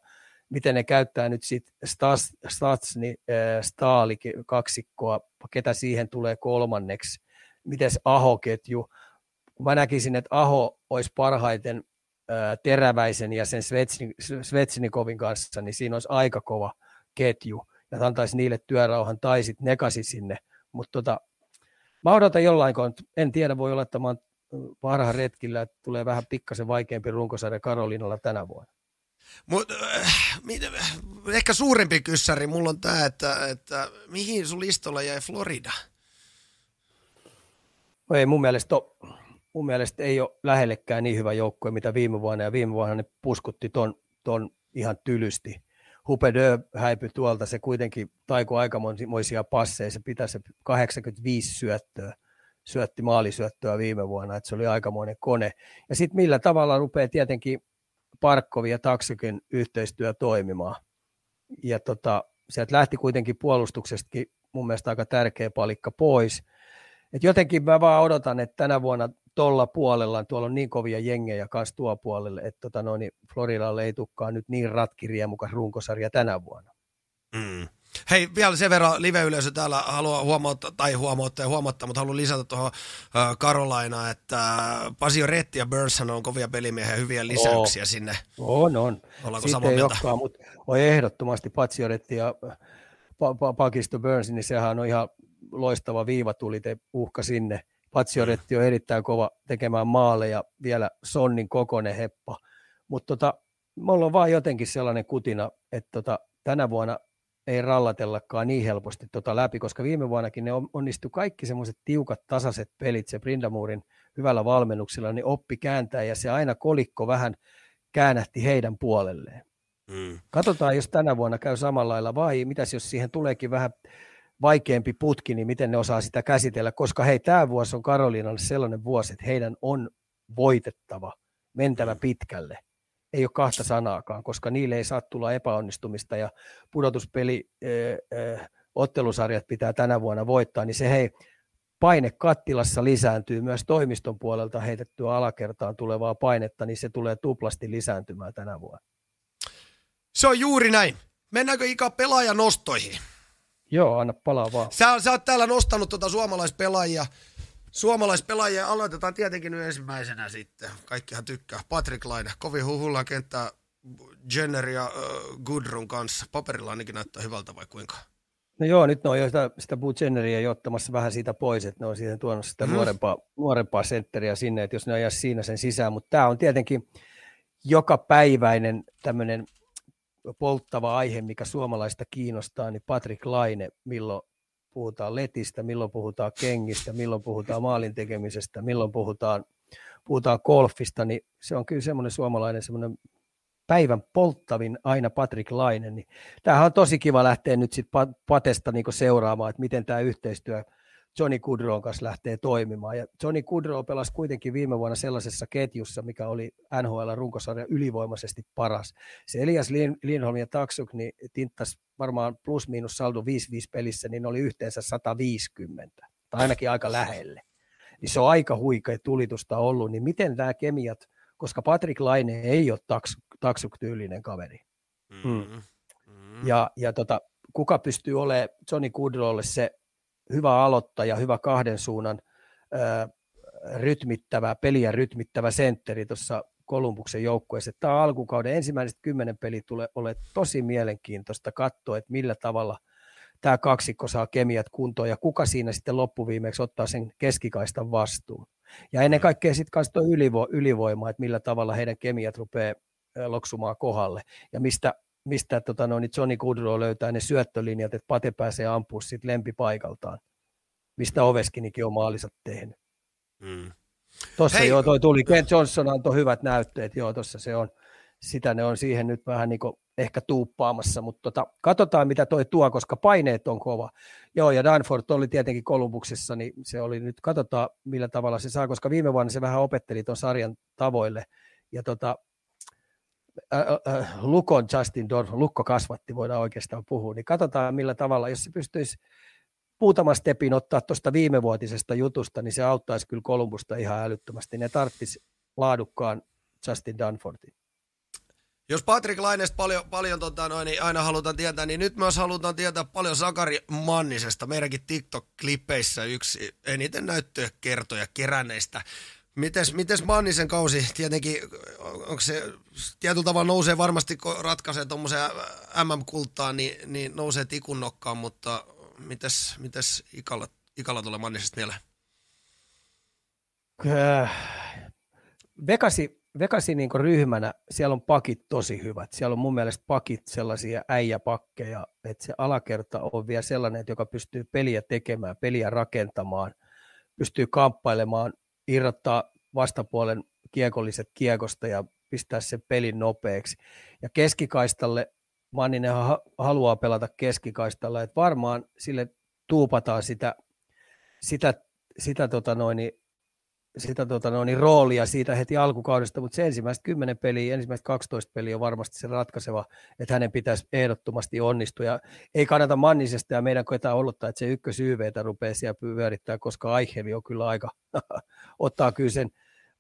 miten ne käyttää nyt sitten Stas, Statsni, äh, Staali kaksikkoa, ketä siihen tulee kolmanneksi, miten Aho-ketju. Mä näkisin, että Aho olisi parhaiten Teräväisen ja sen Svetsnikovin kanssa, niin siinä olisi aika kova ketju, ja antaisi niille työrauhan tai sitten nekasi sinne, mutta tota, mä odotan jollain, en tiedä, voi olla, että mä oon parha retkillä, että tulee vähän pikkasen vaikeampi runkosarja Karolinalla tänä vuonna. Mut, äh, ehkä suurempi kyssäri mulla on tämä, että, että mihin sun listolla jäi Florida? No ei mun mielestä, ole, mun mielestä ei ole lähellekään niin hyvä joukkue, mitä viime vuonna, ja viime vuonna ne puskutti ton, ton ihan tylysti. Hupedö häipyi tuolta, se kuitenkin taiko aikamoisia passeja, se pitäisi 85 syöttöä syötti maalisyöttöä viime vuonna, että se oli aikamoinen kone. Ja sitten millä tavalla rupeaa tietenkin Parkkovi ja Taksykin yhteistyö toimimaan. Ja tota, sieltä lähti kuitenkin puolustuksestakin mun mielestä aika tärkeä palikka pois. Et jotenkin mä vaan odotan, että tänä vuonna tuolla puolella, tuolla on niin kovia jengejä kanssa tuo puolelle, että tota no, niin Floridalle ei tukkaa nyt niin ratkiriemukas runkosarja tänä vuonna. Mm. Hei, vielä sen verran live-yleisö täällä haluaa huomauttaa, tai huomauttaa ja huomauttaa, mutta haluan lisätä tuohon Karolaina, että Pasio Retti ja Burns on kovia pelimiehiä, hyviä lisäyksiä oh. sinne. On, on. Ollaanko samaa ei olekaan, mutta on ehdottomasti Pasio Retti ja pa- pa- Pakisto Burns, niin sehän on ihan loistava viivatulite uhka sinne. Patsioretti on erittäin kova tekemään maaleja, vielä Sonnin kokonen heppa. Mutta tota, mulla on vaan jotenkin sellainen kutina, että tota, tänä vuonna ei rallatellakaan niin helposti tota läpi, koska viime vuonnakin ne onnistu kaikki semmoiset tiukat, tasaiset pelit, se Brindamurin hyvällä valmennuksella, niin oppi kääntää ja se aina kolikko vähän käännähti heidän puolelleen. Mm. Katsotaan, jos tänä vuonna käy samalla lailla vai mitäs jos siihen tuleekin vähän vaikeampi putki, niin miten ne osaa sitä käsitellä, koska hei, tämä vuosi on Karoliinalle sellainen vuosi, että heidän on voitettava, mentävä mm. pitkälle ei ole kahta sanaakaan, koska niille ei saa tulla epäonnistumista ja pudotuspeli ottelusarjat pitää tänä vuonna voittaa, niin se hei, paine kattilassa lisääntyy myös toimiston puolelta heitettyä alakertaan tulevaa painetta, niin se tulee tuplasti lisääntymään tänä vuonna. Se on juuri näin. Mennäänkö Ika pelaajanostoihin? Joo, anna palaa vaan. Sä, sä oot täällä nostanut tuota suomalaispelaajia Suomalaispelaajia aloitetaan tietenkin nyt ensimmäisenä sitten. Kaikkihan tykkää. Patrick Laine, kovin huhulla kenttää Jenner ja uh, Goodrun kanssa. Paperilla ainakin näyttää hyvältä vai kuinka? No joo, nyt ne on jo sitä, sitä Boo Jenneria jo ottamassa vähän siitä pois, että ne on siihen tuonut sitä mm. nuorempaa, nuorempaa sentteriä sinne, että jos ne ajaisi siinä sen sisään, mutta tämä on tietenkin joka päiväinen tämmöinen polttava aihe, mikä suomalaista kiinnostaa, niin Patrick Laine, milloin puhutaan letistä, milloin puhutaan kengistä, milloin puhutaan maalin tekemisestä, milloin puhutaan, puhutaan golfista, niin se on kyllä semmoinen suomalainen semmoinen päivän polttavin aina Patrick Laine. Niin tämähän on tosi kiva lähteä nyt sitten Patesta niin seuraamaan, että miten tämä yhteistyö Johnny Goodrow kanssa lähtee toimimaan. Ja Johnny Goodrow pelasi kuitenkin viime vuonna sellaisessa ketjussa, mikä oli NHL runkosarja ylivoimaisesti paras. Se Elias Lindholm ja Taksuk niin tinttas varmaan plus-miinus saldo 5-5 pelissä, niin oli yhteensä 150, tai ainakin aika lähelle. Niin se on aika huikea tulitusta ollut, niin miten nämä kemiat, koska Patrick Laine ei ole Taksuk-tyylinen kaveri. Mm. Mm. Ja, ja tota, kuka pystyy olemaan Johnny Goodrowlle se hyvä aloittaja, hyvä kahden suunnan ää, rytmittävä, peliä rytmittävä sentteri tuossa Kolumbuksen joukkueessa. Tämä alkukauden ensimmäiset kymmenen peli tulee ole tosi mielenkiintoista katsoa, että millä tavalla tämä kaksikko saa kemiat kuntoon ja kuka siinä sitten loppuviimeksi ottaa sen keskikaistan vastuun. Ja ennen kaikkea sitten kanssa tuo ylivo, ylivoima, että millä tavalla heidän kemiat rupeaa loksumaan kohdalle ja mistä, mistä tota, no, niin Johnny Goodrow löytää ne syöttölinjat, että Pate pääsee ampumaan sitten lempipaikaltaan, mistä Oveskinikin on maalinsa tehnyt. Mm. Tuossa joo, toi tuli, Ken Johnson antoi hyvät näytteet, joo, tuossa se on, sitä ne on siihen nyt vähän niin ehkä tuuppaamassa, mutta tota, katsotaan mitä toi tuo, koska paineet on kova. Joo, ja Danford oli tietenkin Kolumbuksessa, niin se oli nyt, katsotaan millä tavalla se saa, koska viime vuonna se vähän opetteli tuon sarjan tavoille, ja tota, Lukon Justin Dorf, Lukko kasvatti, voidaan oikeastaan puhua, niin katsotaan millä tavalla, jos se pystyisi muutama stepin ottaa tuosta viimevuotisesta jutusta, niin se auttaisi kyllä Kolumbusta ihan älyttömästi. Ne tarttisi laadukkaan Justin Danfordin. Jos Patrick Lainesta paljon, paljon tota noin, niin aina halutaan tietää, niin nyt myös halutaan tietää paljon Sakari Mannisesta. Meidänkin TikTok-klippeissä yksi eniten näyttöjä kertoja keränneistä. Mites, mites Mannisen kausi, tietenkin, onko se tietyllä tavalla nousee varmasti, kun ratkaisee tuommoiseen MM-kultaan, niin, niin nousee tikun nokkaan, mutta mites, mites Ikalla, Ikalla tulee Mannisesta mieleen? Äh, Vekasi, Vekasi niin ryhmänä, siellä on pakit tosi hyvät. Siellä on mun mielestä pakit sellaisia äijäpakkeja, että se alakerta on vielä sellainen, että joka pystyy peliä tekemään, peliä rakentamaan, pystyy kamppailemaan, irrottaa vastapuolen kiekolliset kiekosta ja pistää sen pelin nopeaksi. Ja keskikaistalle Manninen haluaa pelata keskikaistalla, että varmaan sille tuupataan sitä, sitä, sitä tota noin, sitä tota noin, niin roolia siitä heti alkukaudesta, mutta se ensimmäiset 10 peliä, ensimmäiset 12 peliä on varmasti se ratkaiseva, että hänen pitäisi ehdottomasti onnistua. Ja ei kannata Mannisesta ja meidän ketään olottaa, että se ykkös YVtä rupeaa siellä pyörittää, koska Aihevi on kyllä aika, ottaa kyllä sen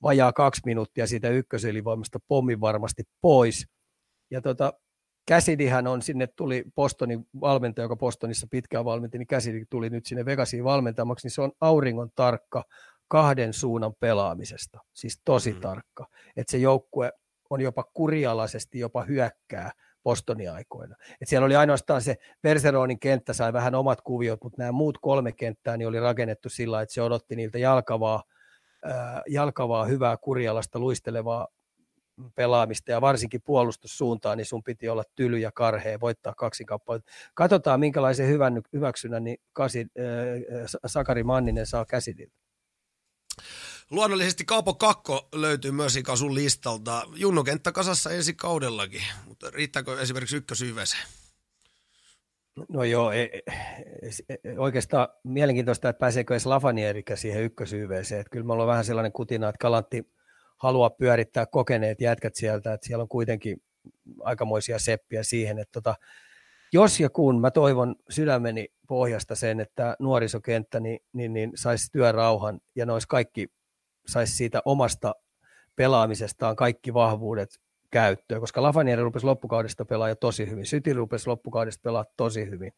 vajaa kaksi minuuttia siitä ykköselivoimasta pommin varmasti pois. Ja tota, Käsidihän on sinne tuli Bostonin valmentaja, joka Bostonissa pitkään valmenti, niin Käsidi tuli nyt sinne Vegasiin valmentamaksi, niin se on auringon tarkka kahden suunnan pelaamisesta, siis tosi mm. tarkka. Että se joukkue on jopa kurialaisesti jopa hyökkää Bostonin aikoina. Et siellä oli ainoastaan se Verseronin kenttä sai vähän omat kuviot, mutta nämä muut kolme kenttää niin oli rakennettu sillä, että se odotti niiltä jalkavaa, äh, jalkavaa hyvää kurialasta luistelevaa pelaamista ja varsinkin puolustussuuntaan, niin sun piti olla tyly ja karhea, voittaa kaksi kappaletta. Katsotaan, minkälaisen hyvän, hyväksynnän niin Kasi, äh, Sakari Manninen saa käsidiltä. Luonnollisesti Kaapo Kakko löytyy myös sun listalta. Junno kenttä kasassa ensi kaudellakin, mutta riittääkö esimerkiksi ykkösyveeseen? No joo, e, e, e, oikeastaan mielenkiintoista, että pääseekö edes Lafanierikä siihen ykkösyyveeseen. Kyllä me ollaan vähän sellainen kutina, että Kalantti haluaa pyörittää kokeneet jätkät sieltä, että siellä on kuitenkin aikamoisia seppiä siihen, että tota, jos ja kun mä toivon sydämeni pohjasta sen, että nuorisokenttä niin, niin, niin saisi työrauhan ja ne olisi kaikki, saisi siitä omasta pelaamisestaan kaikki vahvuudet käyttöön, koska Lafanieri rupesi loppukaudesta pelaa jo tosi hyvin, Syti rupesi loppukaudesta pelaa tosi hyvin.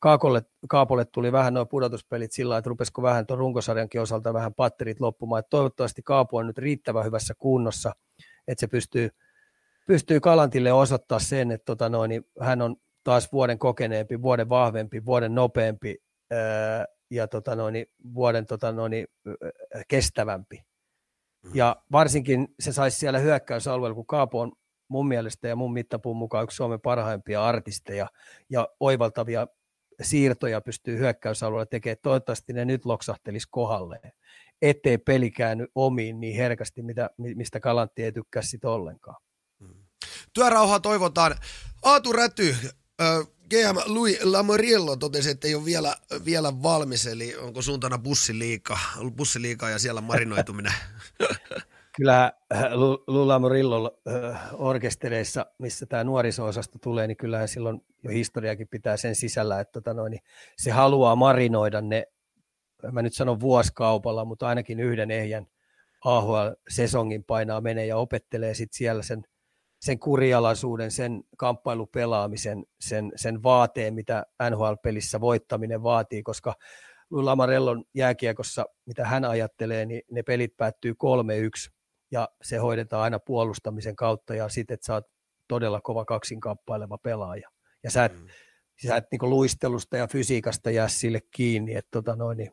Kaakolle, Kaapolle tuli vähän nuo pudotuspelit sillä että rupesiko vähän tuon runkosarjankin osalta vähän patterit loppumaan. Että toivottavasti Kaapo on nyt riittävän hyvässä kunnossa, että se pystyy, pystyy Kalantille osoittaa sen, että tota noin, niin hän on taas vuoden kokeneempi, vuoden vahvempi, vuoden nopeampi ää, ja tota noin, vuoden tota noin, kestävämpi. Mm. Ja varsinkin se saisi siellä hyökkäysalueella, kun Kaapo on mun mielestä ja mun mittapuun mukaan yksi Suomen parhaimpia artisteja ja oivaltavia siirtoja pystyy hyökkäysalueella tekemään. Toivottavasti ne nyt loksahtelisi kohdalleen, ettei peli käänny omiin niin herkästi, mitä, mistä Kalantti ei tykkää sitten ollenkaan. Mm. Työrauhaa toivotaan. Aatu Räty, GM Louis Lamoriello totesi, että ei ole vielä, vielä valmis, eli onko suuntana bussiliika, bussiliika ja siellä marinoituminen? Kyllä äh, Lula Morillo äh, orkestereissa, missä tämä nuoriso-osasto tulee, niin kyllähän silloin jo historiakin pitää sen sisällä, että tota noin, niin se haluaa marinoida ne, mä nyt sanon vuoskaupalla, mutta ainakin yhden ehjän AHL-sesongin painaa menee ja opettelee sitten siellä sen, sen kurialaisuuden, sen kamppailupelaamisen, sen, sen vaateen, mitä NHL-pelissä voittaminen vaatii, koska Lamarellon jääkiekossa, mitä hän ajattelee, niin ne pelit päättyy 3-1 ja se hoidetaan aina puolustamisen kautta ja sitten, että sä oot todella kova kaksinkamppaileva pelaaja. Ja sä et, mm. sä et niin luistelusta ja fysiikasta jää sille kiinni. Et, tota noin, niin,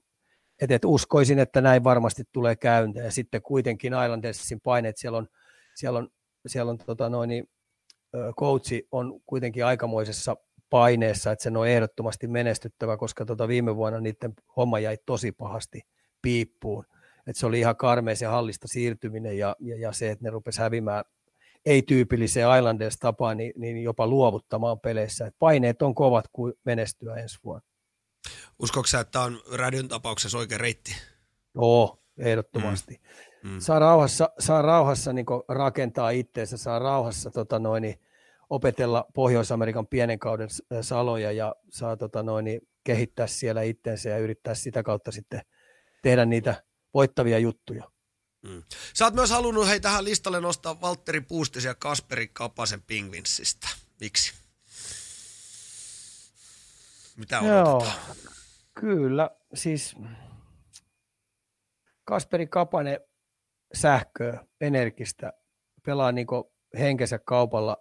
et, et uskoisin, että näin varmasti tulee käyntiin. Ja sitten kuitenkin Islandersin paineet, siellä on, siellä on, siellä on tota noin, niin, coachi on kuitenkin aikamoisessa paineessa, että sen on ehdottomasti menestyttävä, koska tota viime vuonna niiden homma jäi tosi pahasti piippuun. Et se oli ihan karmea se hallista siirtyminen ja, ja, ja se, että ne rupesi hävimään ei-tyypilliseen Islanders-tapaan, niin, niin jopa luovuttamaan peleissä. Et paineet on kovat kuin menestyä ensi vuonna. Uskoiko että tämä on radion tapauksessa oikea reitti? Oo, ehdottomasti. Mm. Mm. Saa rauhassa, saa rauhassa niin rakentaa itseensä, saa rauhassa tota noin, opetella Pohjois-Amerikan pienen kauden saloja ja saa tota noin, kehittää siellä itseensä ja yrittää sitä kautta sitten tehdä niitä voittavia juttuja. Mm. Sä oot myös halunnut hei tähän listalle nostaa Valtteri Puustisen ja Kasperi Kapasen Pingvinsistä. Miksi? Mitä odotetaan? Joo, kyllä, siis Kasperi Kapanen sähköä, energistä, pelaa niin henkensä kaupalla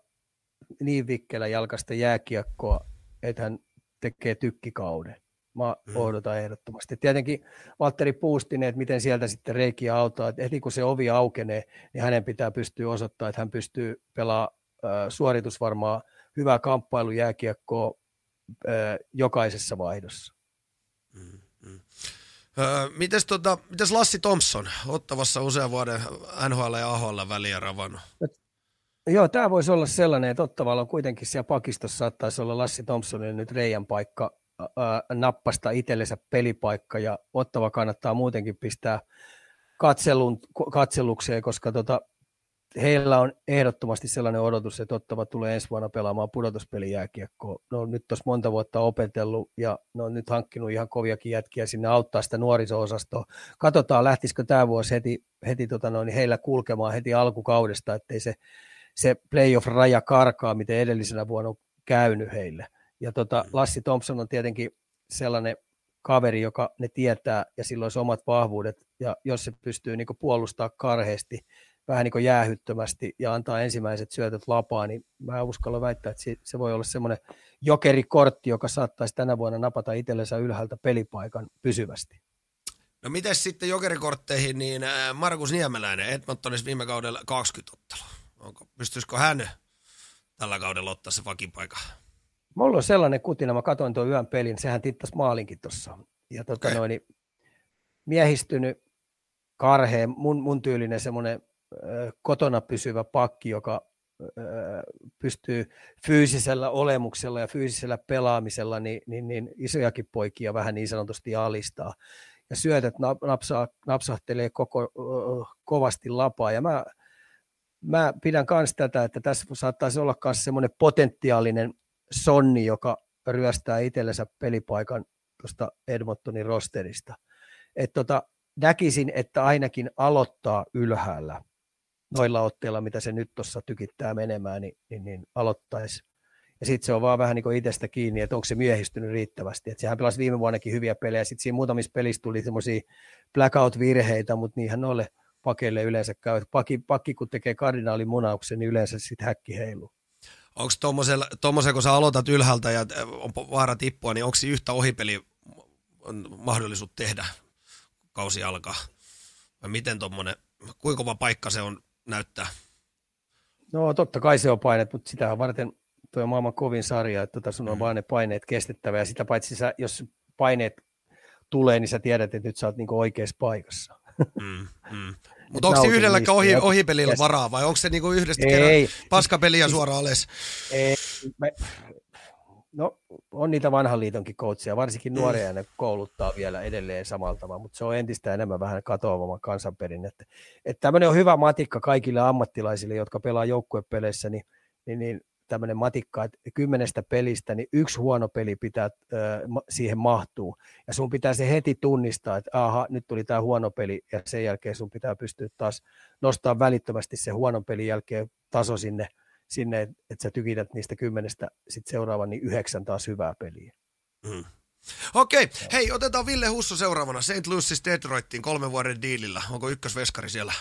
niin vikkelä jalkasta jääkiekkoa, että hän tekee tykkikauden. Mä mm. odotan ehdottomasti. Tietenkin Valtteri Puustinen, että miten sieltä sitten reikiä auttaa, että heti kun se ovi aukenee, niin hänen pitää pystyä osoittamaan, että hän pystyy pelaamaan äh, suoritusvarmaa, hyvää kamppailujääkiekkoa äh, jokaisessa vaihdossa. Mm, mm. Öö, mites, tota, mites Lassi Thompson, ottavassa usean vuoden NHL ja AHL väliä ravannut? Joo, tämä voisi olla sellainen, että Ottavalla on kuitenkin siellä pakistossa saattaisi olla Lassi Thompsonin nyt reijän paikka ää, nappasta itsellensä pelipaikka ja Ottava kannattaa muutenkin pistää katselun, katselukseen, koska tota, heillä on ehdottomasti sellainen odotus, että Ottava tulee ensi vuonna pelaamaan pudotuspelijääkiekkoa. Ne on nyt tuossa monta vuotta opetellut ja ne on nyt hankkinut ihan koviakin jätkiä sinne auttaa sitä nuoriso-osastoa. Katsotaan, lähtisikö tämä vuosi heti, heti tota noin, heillä kulkemaan heti alkukaudesta, ettei se, se playoff-raja karkaa, miten edellisenä vuonna on käynyt heille. Ja tota, mm. Lassi Thompson on tietenkin sellainen kaveri, joka ne tietää ja sillä olisi omat vahvuudet. Ja jos se pystyy niin puolustaa karheasti, vähän niin jäähyttömästi ja antaa ensimmäiset syötöt lapaan, niin mä uskallan väittää, että se voi olla semmoinen jokerikortti, joka saattaisi tänä vuonna napata itsellensä ylhäältä pelipaikan pysyvästi. No miten sitten jokerikortteihin, niin äh, Markus Niemeläinen, Edmontonissa viime kaudella 20 ottelua. Onko, pystyisikö hän tällä kaudella ottaa se vakipaikan? Mulla on sellainen kutina, mä katsoin tuon yön pelin, sehän tittas maalinkin tuossa. Ja tota okay. noin, miehistynyt, karheen, mun, mun tyylinen semmoinen kotona pysyvä pakki, joka pystyy fyysisellä olemuksella ja fyysisellä pelaamisella niin, niin, niin isojakin poikia vähän niin sanotusti alistaa. Ja syötöt napsaa, napsahtelee koko, kovasti lapaa. Ja mä, mä pidän myös tätä, että tässä saattaisi olla myös semmoinen potentiaalinen sonni, joka ryöstää itsellensä pelipaikan tuosta Edmontonin rosterista. Et tota, näkisin, että ainakin aloittaa ylhäällä noilla otteilla, mitä se nyt tuossa tykittää menemään, niin, niin, niin aloittaisi. Ja sitten se on vaan vähän niin itsestä kiinni, että onko se miehistynyt riittävästi. Et sehän pelasi viime vuonnakin hyviä pelejä. Sitten siinä muutamissa pelissä tuli semmoisia blackout-virheitä, mutta niinhän noille pakeille yleensä käy. Pakki, pakki kun tekee kardinaalin munauksen, niin yleensä sitten häkki heiluu. Onko tuommoisen, kun sä aloitat ylhäältä ja on vaara tippua, niin onko yhtä ohipeli mahdollisuus tehdä kausi alkaa? Vai miten tuommoinen, kuinka kova paikka se on näyttää? No totta kai se on painet, mutta sitä varten tuo maailman kovin sarja, että tota sun on mm. vaan ne paineet kestettävä ja sitä paitsi sä, jos paineet tulee, niin sä tiedät, että nyt sä oot niinku oikeassa paikassa. Mm, mm. Mutta onko se yhdelläkään ohi, ohipelillä varaa vai onko se niinku yhdestä ei, kerran paskapeliä suoraan alas? Ei, me, no on niitä vanhan liitonkin coachia, varsinkin nuoria mm. ne kouluttaa vielä edelleen samalla tavalla, mutta se on entistä enemmän vähän katoavamman kansanperin. Että, että tämmöinen on hyvä matikka kaikille ammattilaisille, jotka pelaa joukkuepeleissä, niin, niin, niin tämmöinen matikka, että kymmenestä pelistä, niin yksi huono peli pitää äh, siihen mahtuu. Ja sun pitää se heti tunnistaa, että aha, nyt tuli tämä huono peli, ja sen jälkeen sun pitää pystyä taas nostaa välittömästi se huonon pelin jälkeen taso sinne, sinne että sä tykität niistä kymmenestä sit seuraavan niin yhdeksän taas hyvää peliä. Mm. Okei, okay. hei, otetaan Ville Husso seuraavana. St. Louis Detroitin kolmen vuoden diilillä. Onko ykkösveskari siellä?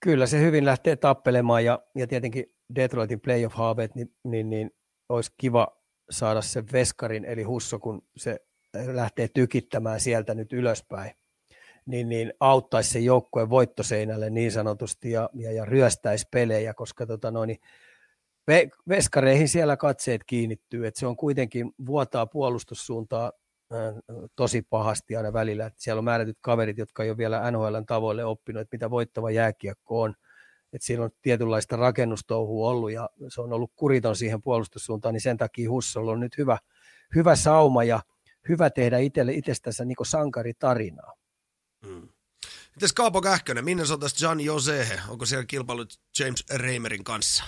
Kyllä se hyvin lähtee tappelemaan ja, ja tietenkin Detroitin playoff-haaveet, niin, niin, niin olisi kiva saada sen veskarin, eli Husso, kun se lähtee tykittämään sieltä nyt ylöspäin, niin, niin auttaisi se joukkueen voittoseinälle niin sanotusti ja, ja, ja ryöstäisi pelejä, koska tota noin, niin veskareihin siellä katseet kiinnittyy, että se on kuitenkin vuotaa puolustussuuntaa tosi pahasti aina välillä. Että siellä on määrätyt kaverit, jotka ei ole vielä NHLn tavoille oppinut, että mitä voittava jääkiekko on. Että siellä on tietynlaista rakennustouhua ollut ja se on ollut kuriton siihen puolustussuuntaan, niin sen takia Hussolla on nyt hyvä, hyvä sauma ja hyvä tehdä itselle itsestänsä niin sankaritarinaa. Mm. Mites Kaapo Kähkönen, minne sotas John Jose? Onko siellä kilpailut James Reimerin kanssa?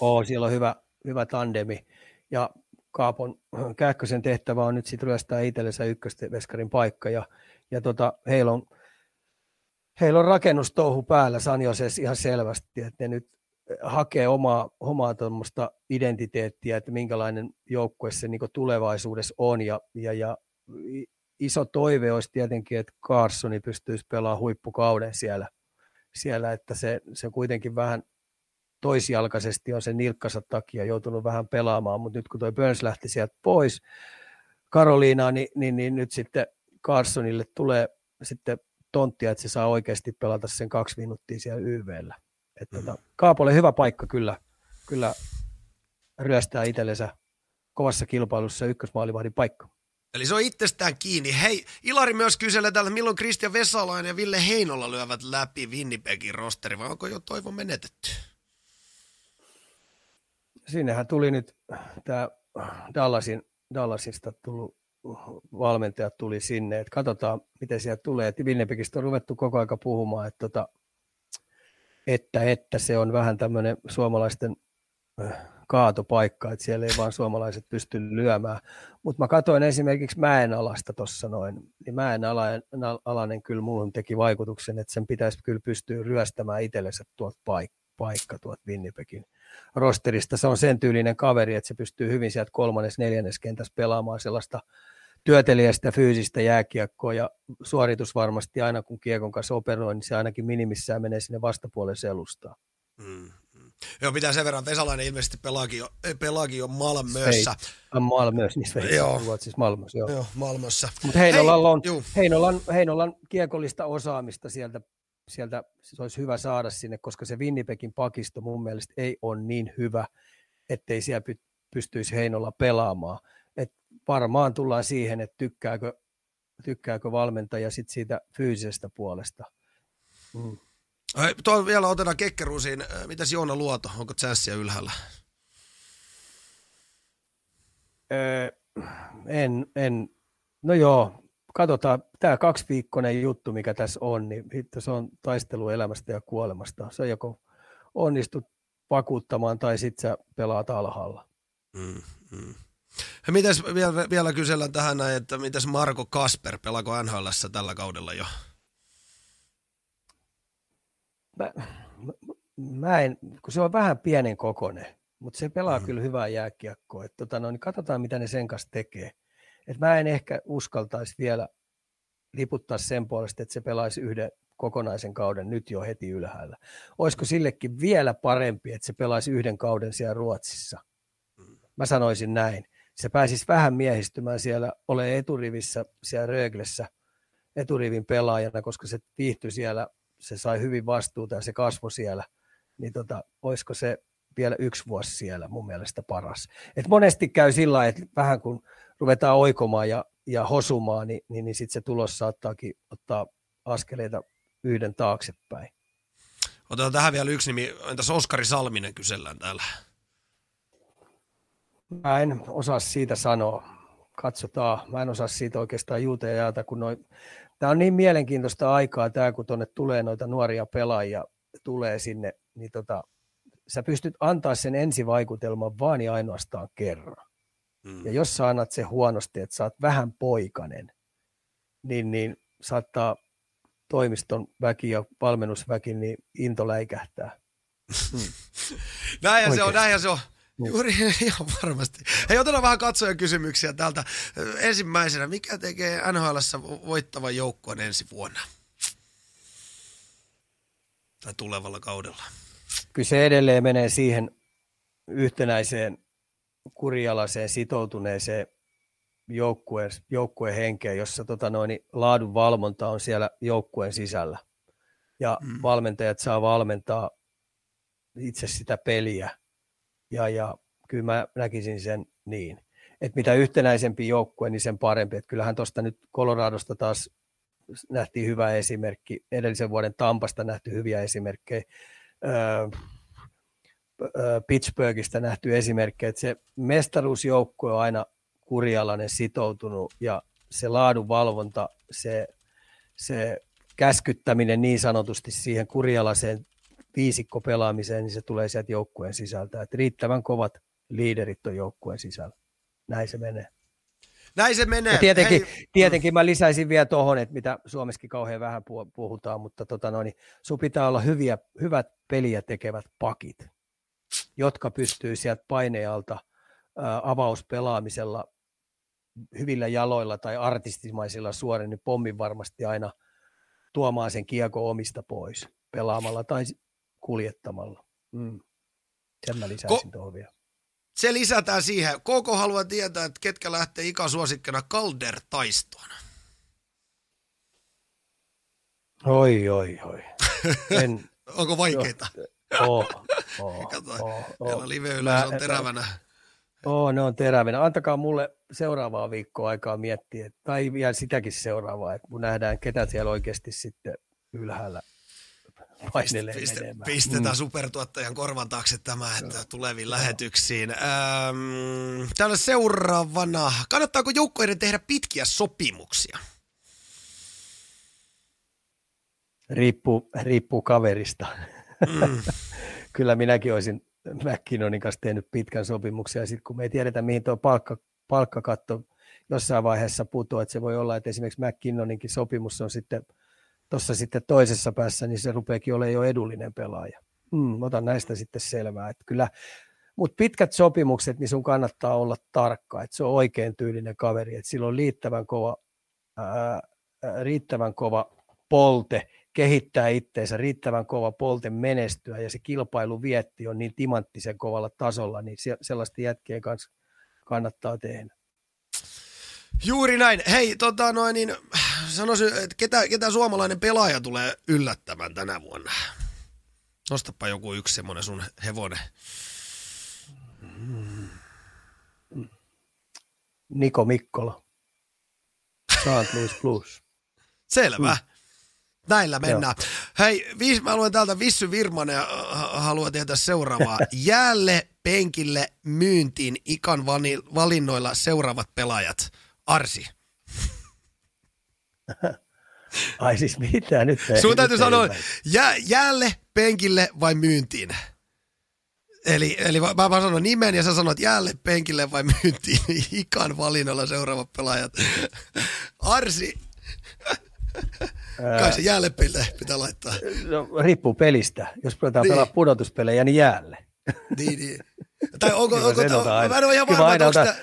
Oo, siellä on hyvä, hyvä tandemi. Ja Kaapon Kähkösen tehtävä on nyt sitten ryöstää itsellensä ykkösveskarin paikka. Ja, ja tota, heillä, on, heillä on rakennustouhu päällä Sanjoses ihan selvästi, että ne nyt hakee omaa, omaa tuommoista identiteettiä, että minkälainen joukkue se niin tulevaisuudessa on. Ja, ja, ja iso toive olisi tietenkin, että Carsoni pystyisi pelaamaan huippukauden siellä, siellä että se, se kuitenkin vähän toisjalkaisesti on sen nilkkansa takia joutunut vähän pelaamaan, mutta nyt kun toi Burns lähti sieltä pois Karoliinaan, niin, niin, niin nyt sitten Carsonille tulee sitten tonttia, että se saa oikeasti pelata sen kaksi minuuttia siellä YVllä. Että mm. tota, Kaapolle hyvä paikka kyllä, kyllä ryöstää itsellensä kovassa kilpailussa ykkösmaalivahdin paikka. Eli se on itsestään kiinni. Hei, Ilari myös kyselee täällä, milloin Kristian Vesalainen ja Ville Heinola lyövät läpi Winnipegin rosteri, vai onko jo toivo menetetty? Sinnehän tuli nyt tämä Dallasin, Dallasista tullut valmentajat tuli sinne, että katsotaan miten sieltä tulee. Winnipegistä on ruvettu koko aika puhumaan, että, tota, että, että se on vähän tämmöinen suomalaisten äh, kaatopaikka, että siellä ei vaan suomalaiset pysty lyömään. Mutta mä katsoin esimerkiksi Mäenalasta tuossa noin, niin Mäenalainen alainen kyllä muuhun teki vaikutuksen, että sen pitäisi kyllä pystyä ryöstämään itsellensä tuolta paik- paikka tuolta Winnipegin rosterista. Se on sen tyylinen kaveri, että se pystyy hyvin sieltä kolmannes, neljännes kentässä pelaamaan sellaista työtelijästä fyysistä jääkiekkoa ja suoritus varmasti aina kun kiekon kanssa operoi, niin se ainakin minimissään menee sinne vastapuolen selustaan. Mm. Joo, pitää sen verran, Vesalainen ilmeisesti pelaakin jo, pelaakin jo Malmössä. Malmössä, niin Sveitsi, joo. Ruotsissa Malmössä, joo. joo Malmössä. Mutta Heinolalla on Heinolan, Heinolan kiekollista osaamista sieltä sieltä se olisi hyvä saada sinne, koska se Winnipegin pakisto mun mielestä ei ole niin hyvä, ettei siellä pystyisi Heinolla pelaamaan. Et varmaan tullaan siihen, että tykkääkö, tykkääkö valmentaja sit siitä fyysisestä puolesta. Mm. Tuo vielä otetaan kekkeruusiin. Mitäs Joona Luoto, onko chanssiä ylhäällä? Öö, en, en, no joo, katsotaan, tämä kaksiviikkoinen juttu, mikä tässä on, niin hitto, se on taistelu elämästä ja kuolemasta. Se joko onnistut vakuuttamaan tai sitten sä pelaat alhaalla. Mm, mm. Mites vielä, vielä kysellään tähän näin, että mitäs Marko Kasper, pelaako NHL tällä kaudella jo? Mä, mä en, kun se on vähän pienen kokonen, mutta se pelaa mm. kyllä hyvää jääkiekkoa. Että tota, no, niin katsotaan, mitä ne sen kanssa tekee. Et mä en ehkä uskaltaisi vielä liputtaa sen puolesta, että se pelaisi yhden kokonaisen kauden nyt jo heti ylhäällä. Olisiko sillekin vielä parempi, että se pelaisi yhden kauden siellä Ruotsissa? Mä sanoisin näin. Se pääsisi vähän miehistymään siellä, ole eturivissä siellä Röglessä eturivin pelaajana, koska se viihtyi siellä, se sai hyvin vastuuta ja se kasvoi siellä. Niin tota, olisiko se vielä yksi vuosi siellä mun mielestä paras. Et monesti käy sillä että vähän kun ruvetaan oikomaan ja, ja hosumaan, niin, niin, niin sitten se tulos saattaakin ottaa askeleita yhden taaksepäin. Otetaan tähän vielä yksi nimi. Entäs Oskari Salminen kysellään täällä? Mä en osaa siitä sanoa. Katsotaan. Mä en osaa siitä oikeastaan juuta ja jaata, kun noin... Tämä on niin mielenkiintoista aikaa tämä, kun tuonne tulee noita nuoria pelaajia, tulee sinne, niin tota, sä pystyt antaa sen ensivaikutelman vaan ja ainoastaan kerran. Mm. Ja jos sä annat se huonosti, että sä oot vähän poikanen, niin, niin saattaa toimiston väki ja valmennusväki niin into läikähtää. Mm. näinhän se on, näinhän se on. Niin. Juuri ihan varmasti. Hei, otetaan vähän katsojan kysymyksiä täältä. Ensimmäisenä, mikä tekee NHL voittavan joukkueen ensi vuonna? Tai tulevalla kaudella? Kyllä se edelleen menee siihen yhtenäiseen kurialaiseen sitoutuneeseen joukkueen, joukkueen henkeen, jossa tota noin, laadun valvonta on siellä joukkueen sisällä. Ja mm. valmentajat saa valmentaa itse sitä peliä. Ja, ja kyllä mä näkisin sen niin, että mitä yhtenäisempi joukkue, niin sen parempi. Että kyllähän tuosta nyt Coloradosta taas nähtiin hyvä esimerkki, edellisen vuoden Tampasta nähty hyviä esimerkkejä, öö, Pittsburghista nähty esimerkkejä, se mestaruusjoukkue on aina kurialainen sitoutunut ja se laadunvalvonta, se, se käskyttäminen niin sanotusti siihen kurialaiseen viisikko pelaamiseen, niin se tulee sieltä joukkueen sisältä. Että riittävän kovat liiderit on joukkueen sisällä. Näin se menee. Näin se menee. Ja tietenkin, Hei. tietenkin mä lisäisin vielä tuohon, että mitä Suomessakin kauhean vähän puhutaan, mutta tota noin, sun pitää olla hyviä, hyvät peliä tekevät pakit, jotka pystyy sieltä painealta avauspelaamisella hyvillä jaloilla tai artistimaisilla suorin, niin pommin varmasti aina tuomaan sen kiekko omista pois pelaamalla tai kuljettamalla. Mm. Sen mä lisäisin Ko- tuohon vielä. Se lisätään siihen. Koko haluaa tietää, että ketkä lähtee ikäsuosikkina Calder taistoon. Oi, oi, oi. En, Onko vaikeita? Kato, oh, oh. live on terävänä. Oh, ne on terävinä. Antakaa mulle seuraavaa viikkoa aikaa miettiä, tai vielä sitäkin seuraavaa, että kun nähdään, ketä siellä oikeasti sitten ylhäällä painelee Piste, menemään. Pistetään mm. supertuottajan korvan taakse tämä, että no. tuleviin no. lähetyksiin. Ähm, täällä seuraavana, kannattaako joukkoiden tehdä pitkiä sopimuksia? Riippuu, riippuu kaverista. Mm. Kyllä minäkin olisin McKinnonin kanssa tehnyt pitkän sopimuksen, ja sitten kun me ei tiedetä, mihin tuo palkka, palkkakatto jossain vaiheessa putoaa, että se voi olla, että esimerkiksi McKinnoninkin sopimus on sitten tuossa sitten toisessa päässä, niin se rupeekin olemaan jo edullinen pelaaja. Mm, otan näistä sitten selvää, että kyllä, mutta pitkät sopimukset, niin sun kannattaa olla tarkka, että se on oikein tyylinen kaveri, että sillä on riittävän kova, ää, riittävän kova polte kehittää itteensä, riittävän kova polte menestyä ja se kilpailu vietti on niin timanttisen kovalla tasolla, niin sellaista jätkien kanssa kannattaa tehdä. Juuri näin. Hei, tota noin, niin sanoisin, että ketä, ketä suomalainen pelaaja tulee yllättämään tänä vuonna? Nostapa joku yksi semmoinen sun hevonen. Niko Mikkola. St. Louis Blues. Selvä. Mm. Näillä mennään. Joo. Hei, viis, mä luen täältä Vissy Virmanen ja haluan tehdä seuraavaa. Jäälle penkille myyntiin ikan valinnoilla seuraavat pelaajat. Arsi. Ai siis mitä nyt? Sun täytyy sanoa, jää, jäälle, penkille vai myyntiin? Eli, eli mä, mä sanon nimen ja sä sanot jäälle, penkille vai myyntiin. Ikan valinnolla seuraavat pelaajat. Arsi. Kai se jäälle pitää laittaa. No, riippuu pelistä. Jos pelataan niin. pelaa pudotuspelejä, niin jäälle. Niin, niin. Tai onko, onko, onko mä en ole ihan varma, onko sitä...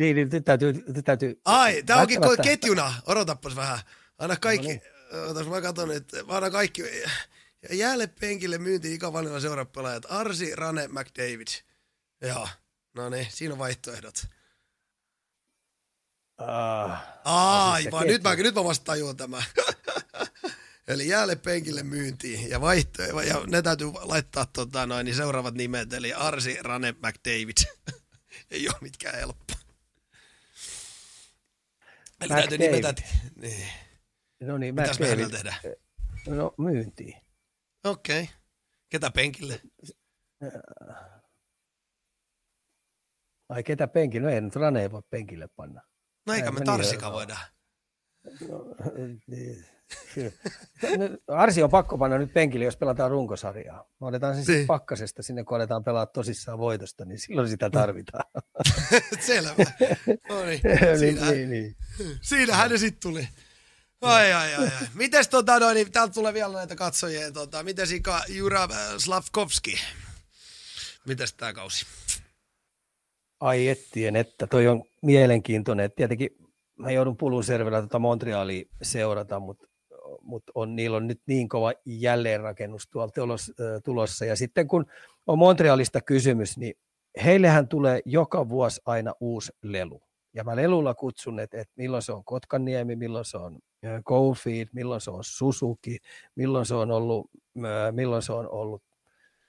Niin, niin nyt täytyy, nyt täytyy... Ai, tää onkin ketjuna. Odotapas vähän. Anna kaikki, no niin. mä katson, että anna kaikki, jäälle penkille myynti ikävalilla seurapelaajat. Arsi, Rane, McDavid. Joo, no niin, siinä on vaihtoehdot. Uh, Aivan, nyt mä, nyt mä vasta tajuan tämä. Eli jäälle penkille myyntiin ja vaihto, ja ne täytyy laittaa tota, noin, niin seuraavat nimet, eli Arsi, Rane, McDavid. Ei ole mitkään helppoa. Eli täytyy nimetä, niin. No niin, Mitäs me hänellä tehdään? No myyntiin. Okei. Okay. Ketä penkille? Ai ketä penkille? No ei nyt Rane voi penkille panna. No eikä me Tarsika niin, voida. No, niin. Arsi on pakko panna nyt penkille, jos pelataan runkosarjaa. Me otetaan se niin. pakkasesta sinne, kun aletaan pelaa tosissaan voitosta, niin silloin sitä tarvitaan. Selvä. No niin, siinä, niin, niin, niin. siinähän ne sitten tuli. Ai, ai, ai, ai. Mites tota noin, niin täältä tulee vielä näitä katsojia. Tota, mites Ika Jura Slavkovski? Mites tää kausi? Ai ettien, että toi on mielenkiintoinen. Tietenkin mä joudun Pulunservellä tota Montrealia seurata, mutta mut on, niillä on nyt niin kova jälleenrakennus tuolla tulos, tulossa. Ja sitten kun on Montrealista kysymys, niin heillehän tulee joka vuosi aina uusi lelu. Ja mä lelulla kutsun, että, että milloin se on Kotkaniemi, milloin se on Goldfield, milloin se on Suzuki, milloin se on ollut, milloin se on ollut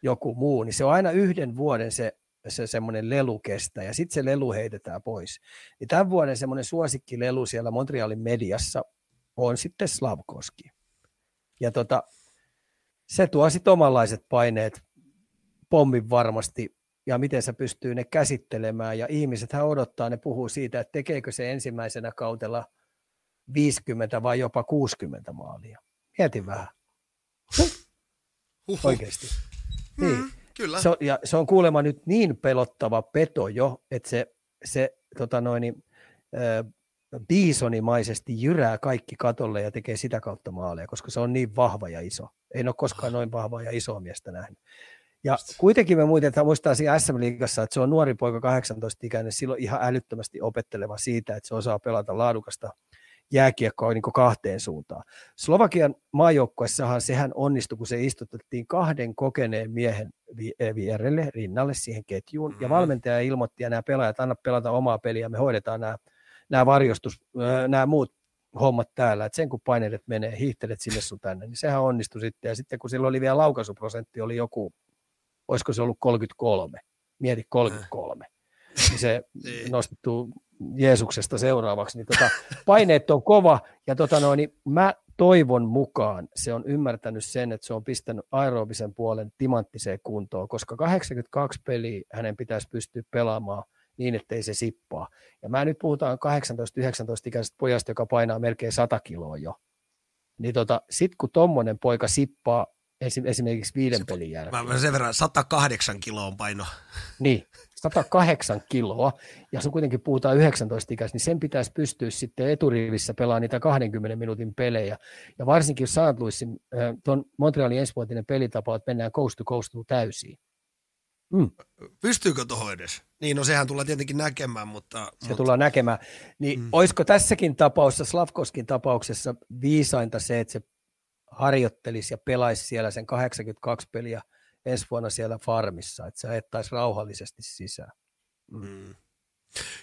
joku muu, niin se on aina yhden vuoden se, se semmoinen lelu kestää, ja sitten se lelu heitetään pois. Niin tämän vuoden semmoinen suosikkilelu siellä Montrealin mediassa on sitten Slavkoski. Ja tota, se tuo sitten omanlaiset paineet pommin varmasti ja miten se pystyy ne käsittelemään. Ja ihmisethän odottaa, ne puhuu siitä, että tekeekö se ensimmäisenä kautella 50 vai jopa 60 maalia. Mieti vähän. Huhhuh. Oikeasti. Niin. Mm, kyllä. Se on, ja se on kuulemma nyt niin pelottava peto jo, että se, se tota noin, äh, biisonimaisesti jyrää kaikki katolle ja tekee sitä kautta maaleja, koska se on niin vahva ja iso. En ole koskaan noin vahvaa ja isoa miestä nähnyt. Ja kuitenkin me muuten muistaa siinä SM-liigassa, että se on nuori poika 18-ikäinen, silloin ihan älyttömästi opetteleva siitä, että se osaa pelata laadukasta jääkiekkoa niin kahteen suuntaan. Slovakian maajoukkuessahan sehän onnistui, kun se istutettiin kahden kokeneen miehen vierelle, rinnalle siihen ketjuun, mm-hmm. ja valmentaja ilmoitti, ja nämä pelaajat, anna pelata omaa peliä, me hoidetaan nämä, nämä varjostus, nämä muut hommat täällä, että sen kun paineet menee, hiihtelet sinne sun tänne, niin sehän onnistui sitten, ja sitten kun silloin oli vielä laukaisuprosentti, oli joku olisiko se ollut 33, mieti 33, niin se niin. nostettu Jeesuksesta seuraavaksi, niin tota, paineet on kova, ja tota noin, niin mä toivon mukaan se on ymmärtänyt sen, että se on pistänyt aerobisen puolen timanttiseen kuntoon, koska 82 peliä hänen pitäisi pystyä pelaamaan niin, ettei se sippaa. Ja mä nyt puhutaan 18-19-ikäisestä pojasta, joka painaa melkein 100 kiloa jo. Niin tota, sit kun tommonen poika sippaa esimerkiksi viiden pelin jälkeen. Mä sen verran 108 kiloa paino. Niin, 108 kiloa, ja sun kuitenkin puhutaan 19 ikäistä, niin sen pitäisi pystyä sitten eturivissä pelaamaan niitä 20 minuutin pelejä. Ja varsinkin jos St. Louisin, tuon Montrealin ensivuotinen pelitapa, että mennään coast to coast täysiin. Mm. Pystyykö tuohon edes? Niin, no sehän tulee tietenkin näkemään, mutta... Se mutta... tullaan näkemään. Niin mm. olisiko tässäkin tapauksessa, Slavkoskin tapauksessa, viisainta se, että se harjoittelisi ja pelaisi siellä sen 82 peliä ensi vuonna siellä farmissa, että se ajettaisi rauhallisesti sisään. Mm. Mm.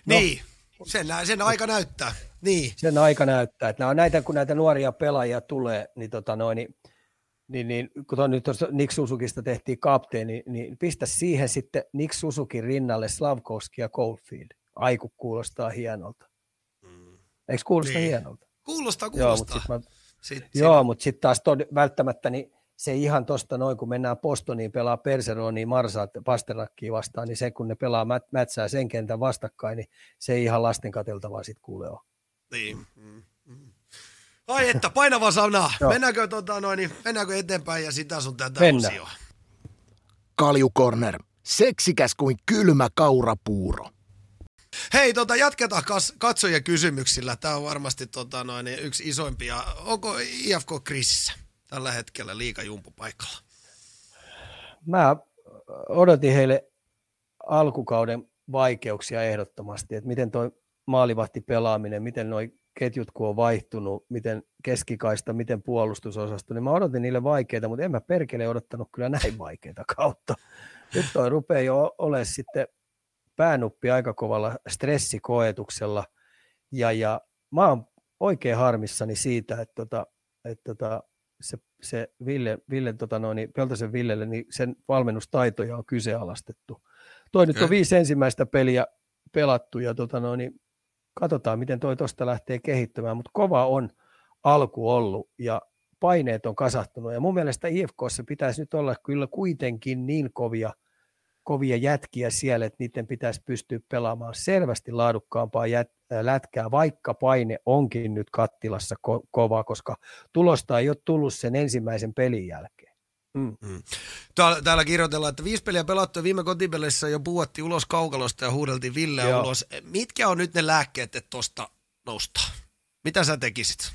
No, niin, sen, sen aika näyttää. Niin. Sen aika näyttää, että nämä on näitä, kun näitä nuoria pelaajia tulee, niin, tota noin, niin, niin, niin kun nyt tuossa Nick Susukista tehtiin kapteeni, niin, pistä siihen sitten Nick Susukin rinnalle Slavkovski ja Coldfield. Aiku kuulostaa hienolta. Mm. Eikö kuulosta niin. hienolta? Kuulostaa, kuulostaa. Joo, mutta sitten, Joo, mutta sitten taas tod- välttämättä niin se ihan tuosta noin, kun mennään Postoniin, pelaa Perseroniin, Marsaat, Pasterakkiin vastaan, niin se kun ne pelaa mät- mätsää sen kentän vastakkain, niin se ei ihan lasten kateltavaa sitten kuule ole. Niin. Mm. Ai että, painava sana. mennäänkö, tota, noin, niin, mennäänkö eteenpäin ja sitä sun tätä Mennään. osioa? Kaljukorner. Seksikäs kuin kylmä kaurapuuro. Hei, tota, jatketaan kas, katsojien kysymyksillä. Tämä on varmasti tota, noin, yksi isoimpia. Onko IFK kriisissä tällä hetkellä liikajumpupaikalla? Mä odotin heille alkukauden vaikeuksia ehdottomasti, että miten toi maalivahti pelaaminen, miten noi ketjut kun on vaihtunut, miten keskikaista, miten puolustusosasto, niin mä odotin niille vaikeita, mutta en mä perkele odottanut kyllä näin vaikeita kautta. Nyt toi rupeaa jo olemaan sitten päänuppi aika kovalla stressikoetuksella. Ja, ja mä oon oikein harmissani siitä, että, tota, että tota, se, se Ville, Ville tota noin, Peltosen Villelle, niin sen valmennustaitoja on kyseenalaistettu. Toi okay. nyt on viisi ensimmäistä peliä pelattu ja tota noin, katsotaan, miten toi tuosta lähtee kehittämään, mutta kova on alku ollut ja paineet on kasahtunut ja mun mielestä IFKssa pitäisi nyt olla kyllä kuitenkin niin kovia – kovia jätkiä siellä, että niiden pitäisi pystyä pelaamaan selvästi laadukkaampaa jät, lätkää, vaikka paine onkin nyt kattilassa ko- kova, koska tulosta ei ole tullut sen ensimmäisen pelin jälkeen. Mm. Mm. Täällä, täällä kirjoitellaan, että viisi peliä pelattu viime kotipelissä jo puhuttiin ulos kaukalosta ja huudeltiin Ville ulos. Mitkä on nyt ne lääkkeet, että tuosta noustaa? Mitä sä tekisit?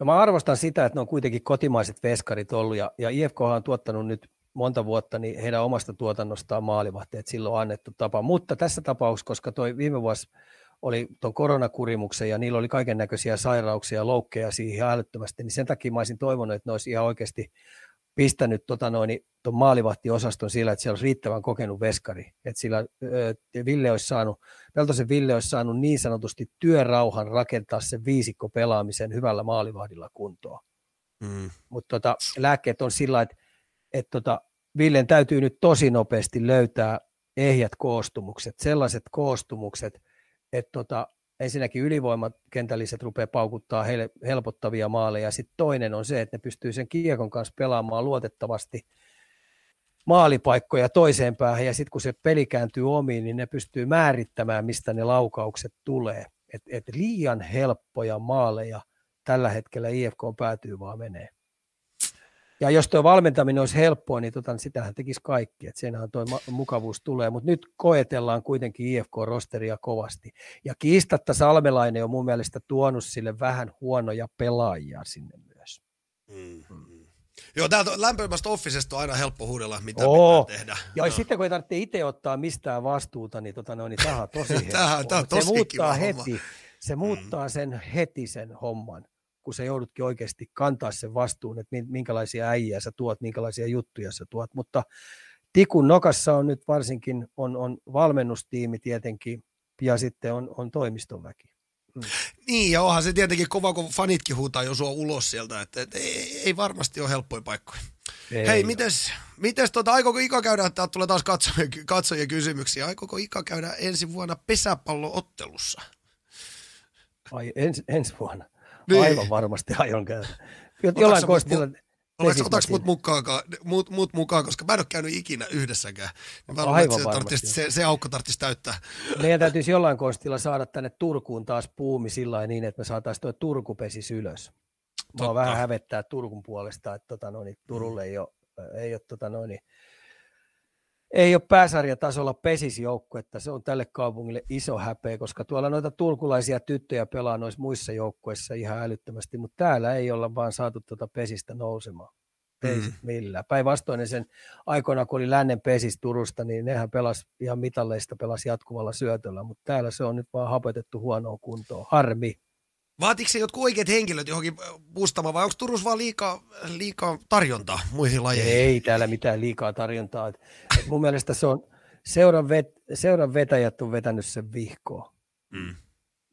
No mä arvostan sitä, että ne on kuitenkin kotimaiset veskarit ollut ja, ja IFK on tuottanut nyt monta vuotta niin heidän omasta tuotannostaan maalivahti, että silloin on annettu tapa. Mutta tässä tapauksessa, koska toi viime vuosi oli tuon koronakurimuksen ja niillä oli kaiken näköisiä sairauksia ja loukkeja siihen älyttömästi, niin sen takia mä olisin toivonut, että ne olisi ihan oikeasti pistänyt tota noin, ton maalivahtiosaston sillä, että siellä olisi riittävän kokenut veskari. Että sillä ö, Ville olisi saanut, Peltosen Ville olisi saanut niin sanotusti työrauhan rakentaa sen viisikko pelaamisen hyvällä maalivahdilla kuntoon. Mm. Mutta tota, lääkkeet on sillä, että et tota, Villen täytyy nyt tosi nopeasti löytää ehjät koostumukset, sellaiset koostumukset, että tota, ensinnäkin ylivoimakentälliset rupeaa paukuttaa heille helpottavia maaleja, ja sitten toinen on se, että ne pystyy sen kiekon kanssa pelaamaan luotettavasti maalipaikkoja toiseen päähän, ja sitten kun se peli kääntyy omiin, niin ne pystyy määrittämään, mistä ne laukaukset tulee. Et, et liian helppoja maaleja tällä hetkellä IFK päätyy vaan menee. Ja jos tuo valmentaminen olisi helppoa, niin tota, sitähän tekisi kaikki, että senhän tuo mukavuus tulee, mutta nyt koetellaan kuitenkin IFK-rosteria kovasti. Ja kiistatta Salmelainen on mun mielestä tuonut sille vähän huonoja pelaajia sinne myös. Mm. Mm. Joo, täältä lämpimästä offisesta on aina helppo huudella, mitä Oo. pitää tehdä. Ja no. sitten kun ei tarvitse itse ottaa mistään vastuuta, niin, tota, no, niin tämä on tosi helppoa. tämä on tosi se muuttaa heti, homma. Se muuttaa mm. sen heti sen homman kun sä joudutkin oikeasti kantaa sen vastuun, että minkälaisia äijä sä tuot, minkälaisia juttuja sä tuot, mutta tikun nokassa on nyt varsinkin on, on valmennustiimi tietenkin ja sitten on, on toimistonväki. Mm. Niin, ja onhan se tietenkin kova, kun fanitkin huutaa jo sua ulos sieltä, että, että ei, ei varmasti ole helppoja paikkoja. Ei Hei, mites, mites tota, aikooko Ika käydä, täältä tulee taas katsojien, katsojien kysymyksiä, aikooko Ika käydä ensi vuonna pesäpalloottelussa? Ai ens, ensi vuonna? Niin. Aivan varmasti aion käydä. Jollain kostilla... Oletko, otaks mut mukaan, mut, mut mukaan, koska mä en ole käynyt ikinä yhdessäkään. Mä luulen, että varmasti. Se, se aukko tarvitsisi täyttää. Meidän täytyisi jollain kostilla saada tänne Turkuun taas puumi sillä niin, että me saataisiin tuo Turku pesis ylös. Mä vähän hävettää Turkun puolesta, että tota, noin, Turulle ei ole, ei ole tota, noin, ei ole pääsarjatasolla pesisjoukkue, se on tälle kaupungille iso häpeä, koska tuolla noita tulkulaisia tyttöjä pelaa noissa muissa joukkueissa ihan älyttömästi, mutta täällä ei olla vaan saatu tuota pesistä nousemaan. Ei mm. millään. Päinvastoin sen aikoina, kun oli lännen pesis Turusta, niin nehän pelas ihan mitalleista pelas jatkuvalla syötöllä, mutta täällä se on nyt vaan hapetettu huonoon kuntoon. Harmi. Vaatiko se jotkut oikeat henkilöt johonkin bustamaan vai onko Turussa vaan liikaa, liikaa tarjontaa muihin lajeihin? Ei täällä mitään liikaa tarjontaa. Et, et mun mielestä se on, seuran, vet, seuran vetäjät on vetänyt sen vihkoon. Mm.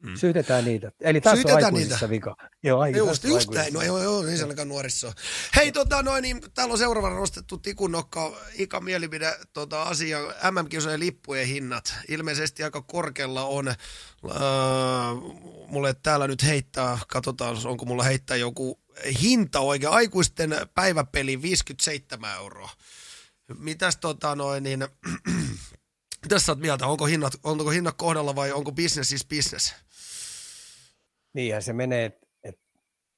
Mm. Syytetään niitä. Eli tässä Syytetään on aikuisissa niitä. vika. Joo, ai, just, just näin. No joo, joo, ei sellakaan nuorissa Hei, tota, noin, niin, täällä on seuraavana nostettu tikunnokka Ika mielipide tota, asia. MM-kisojen lippujen hinnat. Ilmeisesti aika korkealla on. Äh, mulle täällä nyt heittää, katsotaan, onko mulla heittää joku hinta oikein. Aikuisten päiväpeli 57 euroa. Mitäs tota noin, niin, Mitäs sä oot mieltä? Onko hinnat, onko hinnat kohdalla vai onko business is business? Niinhän se menee, että et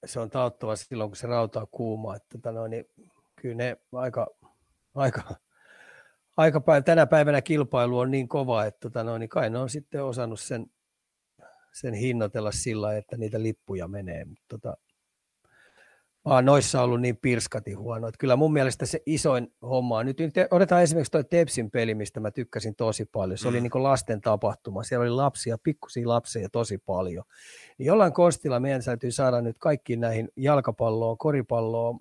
se on taottava silloin, kun se rauta on kuuma. Että tota noin, niin kyllä ne aika, aika, aika päivä, tänä päivänä kilpailu on niin kova, että tota noin, niin kai ne on sitten osannut sen, sen hinnoitella sillä, että niitä lippuja menee. Mutta tota, vaan noissa on ollut niin pirskati huono. Että kyllä mun mielestä se isoin homma on, nyt otetaan esimerkiksi tuo Tepsin peli, mistä mä tykkäsin tosi paljon. Se mm. oli niin lasten tapahtuma. Siellä oli lapsia, pikkusia lapsia tosi paljon. Niin jollain kostilla meidän täytyy saada nyt kaikkiin näihin jalkapalloon, koripalloon,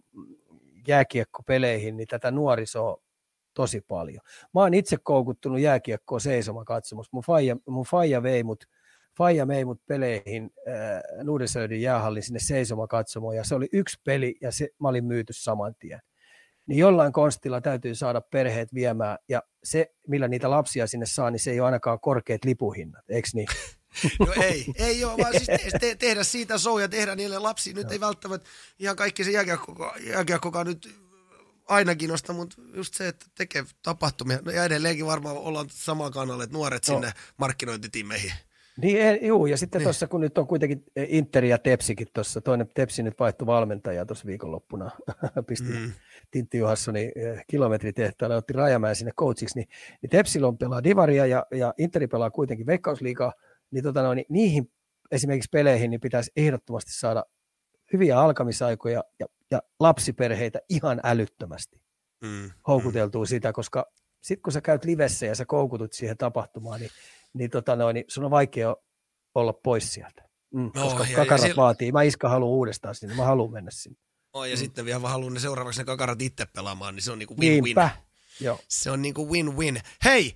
jääkiekkopeleihin, niin tätä nuorisoa tosi paljon. Mä oon itse koukuttunut jääkiekkoa seisoma katsomassa. Mun faija, mun faija vei mut Faija mei mut peleihin äh, Nuudesöydin jäähallin sinne seisoma katsomaan ja se oli yksi peli ja se, mä olin myyty saman tien. Niin jollain konstilla täytyy saada perheet viemään ja se, millä niitä lapsia sinne saa, niin se ei ole ainakaan korkeat lipuhinnat, eikö niin? No ei, ei ole, vaan siis te- tehdä siitä show ja tehdä niille lapsille. Nyt no. ei välttämättä ihan kaikki se jääkiekkokaan nyt aina kiinnosta, mutta just se, että tekee tapahtumia. No ja edelleenkin varmaan ollaan samalla kannalla, että nuoret no. sinne markkinointitiimeihin. Niin, juu, ja sitten niin. tuossa, kun nyt on kuitenkin eh, Inter ja Tepsikin tuossa, toinen Tepsi nyt vaihtui valmentajaa tuossa viikonloppuna, pisti mm. Tintti Johanssoni eh, kilometritehtaalle, otti Rajamäen sinne coachiksi, niin, niin Tepsillä on pelaa Divaria ja, ja Interi pelaa kuitenkin Veikkausliigaa, niin, tota noin, niin niihin esimerkiksi peleihin niin pitäisi ehdottomasti saada hyviä alkamisaikoja ja, ja lapsiperheitä ihan älyttömästi mm. houkuteltuu mm. sitä, koska sitten kun sä käyt livessä ja sä koukutut siihen tapahtumaan, niin niin, tota noin, niin sun on vaikea olla pois sieltä. Mm, no, koska ja, kakarat ja siellä... vaatii. Mä iska haluan uudestaan sinne, mä haluan mennä sinne. Oh, ja mm. sitten vielä vaan haluan ne seuraavaksi ne kakarat itse pelaamaan, niin se on niinku win-win. Niinpä. Joo. Se on niinku win-win. Hei,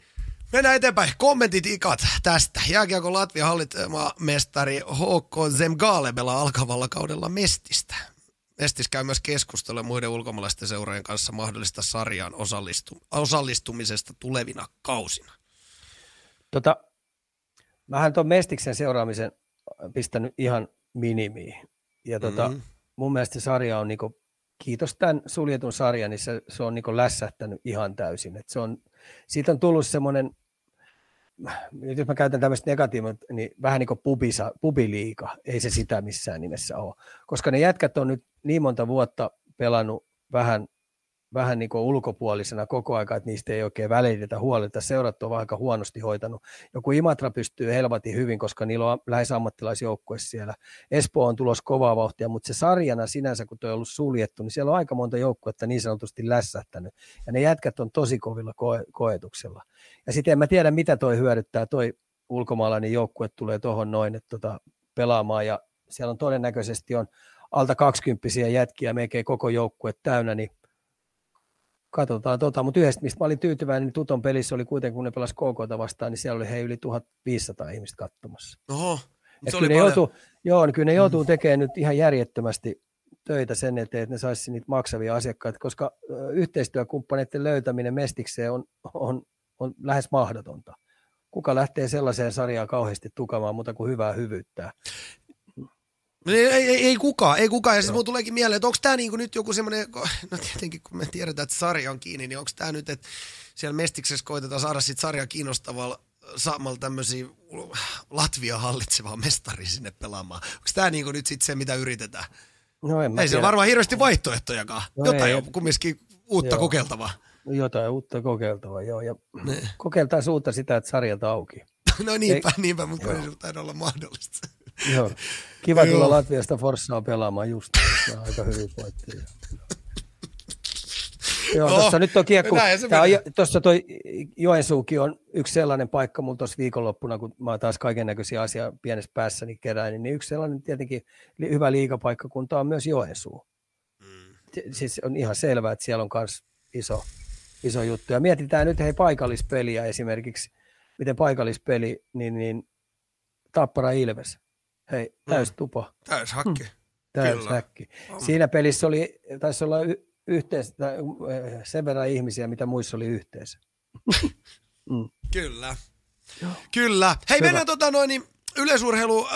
mennään eteenpäin. Kommentit ikat tästä. Jääkiekko Latvia hallitsema mestari HK Zemgale pelaa alkavalla kaudella Mestistä. Mestis käy myös keskustelua muiden ulkomaalaisten seurojen kanssa mahdollista sarjaan osallistu- osallistumisesta tulevina kausina. Tota, mähän tuon Mestiksen seuraamisen pistänyt ihan minimiin. Ja tota, mm-hmm. mun mielestä sarja on niinku, kiitos tämän suljetun sarjan, niin se, se on niinku lässähtänyt ihan täysin. Et se on, siitä on tullut semmoinen, nyt jos mä käytän tämmöistä negatiivista, niin vähän niin kuin pubisa, pubiliika, ei se sitä missään nimessä ole. Koska ne jätkät on nyt niin monta vuotta pelannut vähän vähän niin kuin ulkopuolisena koko aika, että niistä ei oikein välitetä huolta. Seurat on aika huonosti hoitanut. Joku Imatra pystyy helvatin hyvin, koska niillä on lähes ammattilaisjoukkue siellä. Espoo on tulos kovaa vauhtia, mutta se sarjana sinänsä, kun tuo on ollut suljettu, niin siellä on aika monta joukkuetta niin sanotusti lässähtänyt. Ja ne jätkät on tosi kovilla koe- koetuksella. Ja sitten en mä tiedä, mitä toi hyödyttää. Toi ulkomaalainen joukkue tulee tuohon noin että tota, pelaamaan ja siellä on todennäköisesti on alta 20 jätkiä, melkein koko joukkue täynnä, niin katsotaan tota, mutta yhdestä, mistä mä olin tyytyväinen, niin Tuton pelissä oli kuitenkin, kun ne pelasi KK vastaan, niin siellä oli hei yli 1500 ihmistä katsomassa. Oho, se oli kyllä ne joutuu, joo, niin kyllä ne joutuu tekemään nyt ihan järjettömästi töitä sen eteen, että ne saisi niitä maksavia asiakkaita, koska yhteistyökumppaneiden löytäminen mestikseen on, on, on lähes mahdotonta. Kuka lähtee sellaiseen sarjaan kauheasti tukamaan, mutta kuin hyvää hyvyyttää. Ei, ei, ei kukaan, ei kukaan. Ja sitten mulla tuleekin mieleen, että onko tämä niinku nyt joku semmoinen, no tietenkin kun me tiedetään, että sarja on kiinni, niin onko tämä nyt, että siellä Mestiksessä koitetaan saada sit sarja kiinnostavalla saamalla tämmöisiä Latvia hallitsevaa mestari sinne pelaamaan. Onko tämä niinku nyt sitten se, mitä yritetään? No en ei se varmaan hirveästi vaihtoehtojakaan. No Jotain ei, on kumminkin uutta joo. kokeiltavaa. Jotain uutta kokeiltavaa, joo. Ja kokeiltaan uutta sitä, että sarjat auki. no niinpä, ei, niinpä, mutta ei se olla mahdollista. Joo. Kiva tulla Latviasta Forssaa pelaamaan just. aika hyvin voitteja. Joo, no, tuossa nyt on kiekku. Tuossa toi Joensuukin on yksi sellainen paikka mulla tuossa viikonloppuna, kun mä taas kaiken näköisiä asiaa pienessä päässäni keräin, niin yksi sellainen tietenkin hyvä liikapaikka, kun tämä on myös Joensuu. Mm. Siis on ihan selvää, että siellä on myös iso, iso juttu. Ja mietitään nyt hei paikallispeliä esimerkiksi, miten paikallispeli, niin, niin Tappara Ilves. Hei, täys mm. tupa. Täys hakki. Mm. Täys häkki. Siinä pelissä oli, taisi olla y- yhteis, sen verran ihmisiä, mitä muissa oli yhteensä. mm. Kyllä. Joo. Kyllä. Hei, Hyvä. mennään tota noin, niin yleisurheilu,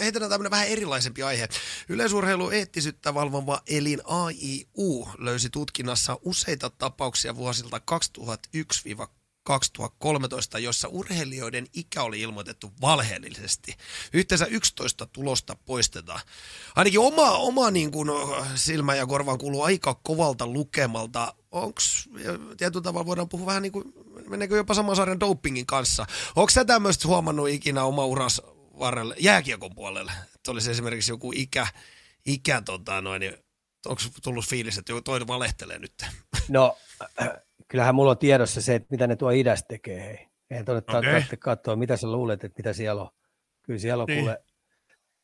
heitetään tämmöinen vähän erilaisempi aihe. Yleisurheilu eettisyyttä valvova elin AIU löysi tutkinnassa useita tapauksia vuosilta 2001 2013, jossa urheilijoiden ikä oli ilmoitettu valheellisesti. Yhteensä 11 tulosta poistetaan. Ainakin oma, oma niin kuin, silmä ja korvaan kuuluu aika kovalta lukemalta. Onko tietyllä tavalla voidaan puhua vähän niin kuin, meneekö jopa saman sarjan dopingin kanssa? Onko sä tämmöistä huomannut ikinä oma uras varrelle jääkiekon puolelle? Että olisi esimerkiksi joku ikä, ikä tota noin, niin onko tullut fiilis, että toinen valehtelee nyt? No kyllähän mulla on tiedossa se, että mitä ne tuo idästä tekee. Hei. Eihän tuonne okay. tarvitse katsoa, mitä sä luulet, että mitä siellä on. Kyllä siellä on niin. kuule.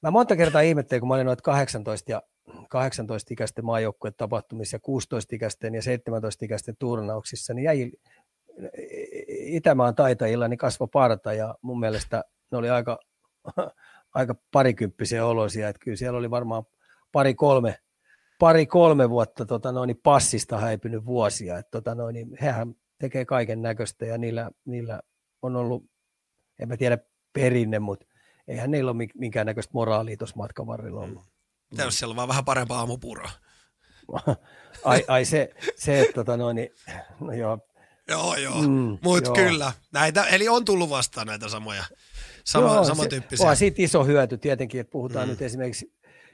Mä monta kertaa ihmettelin, kun mä olin noita 18 ja 18-ikäisten maajoukkueen tapahtumissa ja 16-ikäisten ja 17-ikäisten turnauksissa, niin jäi Itämaan taitajilla niin kasvo parta ja mun mielestä ne oli aika, aika parikymppisiä olosia, että kyllä siellä oli varmaan pari-kolme pari-kolme vuotta tota noin, passista häipynyt vuosia. Et, tota noin, hehän tekee kaiken näköistä ja niillä, niillä on ollut, en mä tiedä perinne, mutta eihän niillä ole minkäännäköistä moraalia tuossa matkan varrella ollut. Mitä jos siellä on vaan vähän parempaa aamupuroa? ai, ai se, se että tota noin, no joo. Joo, joo, mm, mutta kyllä. Näitä, eli on tullut vastaan näitä samoja, sama, joo, samantyyppisiä. Se, siitä iso hyöty tietenkin, että puhutaan mm. nyt esimerkiksi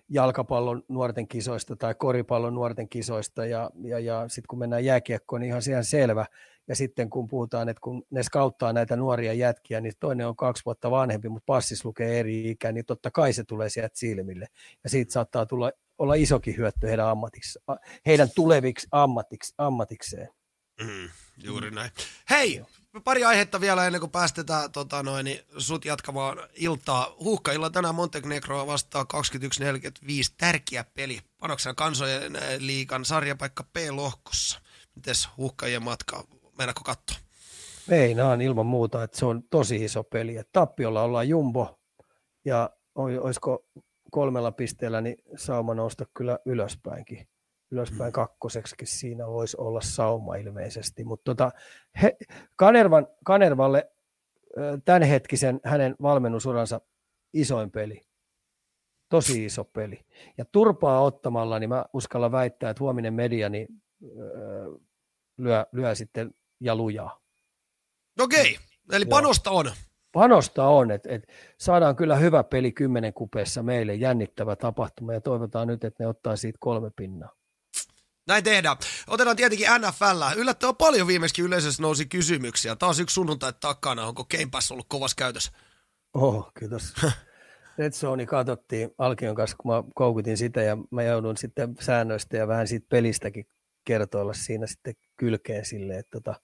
jalkapallon nuorten kisoista tai koripallon nuorten kisoista ja, ja, ja sitten kun mennään jääkiekkoon, niin ihan ihan selvä. Ja sitten kun puhutaan, että kun ne skauttaa näitä nuoria jätkiä, niin toinen on kaksi vuotta vanhempi, mutta passis lukee eri ikä, niin totta kai se tulee sieltä silmille. Ja siitä saattaa tulla, olla isokin hyöty heidän, ammatiksi, heidän tuleviksi ammatiksi, ammatikseen. Mm, juuri näin. Hei, Pari aihetta vielä ennen kuin päästetään tota noin, niin sut jatkamaan iltaa. Huuhkailla tänään Montenegroa vastaa 21.45. Tärkeä peli. Panoksena kansojen eh, liikan sarjapaikka P-lohkossa. Mites huuhkajien matka? Meinaatko katsoa? Meinaan ilman muuta, että se on tosi iso peli. Et tappiolla ollaan jumbo ja olisiko kolmella pisteellä, niin sauma nousta kyllä ylöspäinkin. Ylöspäin kakkoseksikin siinä voisi olla sauma ilmeisesti. Mutta tota, he, Kanervan, Kanervalle tämänhetkisen hänen valmennusuransa isoin peli. Tosi iso peli. Ja turpaa ottamalla, niin mä uskallan väittää, että huominen media niin, lyö, lyö sitten ja lujaa. Okei, eli panosta on. Panosta on, että et saadaan kyllä hyvä peli kymmenen kupeessa meille, jännittävä tapahtuma ja toivotaan nyt, että ne ottaa siitä kolme pinnaa. Näin tehdään. Otetaan tietenkin NFL. Yllättävän paljon viimeiskin yleisössä nousi kysymyksiä. Taas yksi sunnuntai takana. Onko Game Pass ollut kovassa käytössä? Oh, kiitos. Red Zone katsottiin Alkion kanssa, kun mä koukutin sitä ja mä joudun sitten säännöistä ja vähän siitä pelistäkin kertoilla siinä sitten kylkeen silleen, että tota,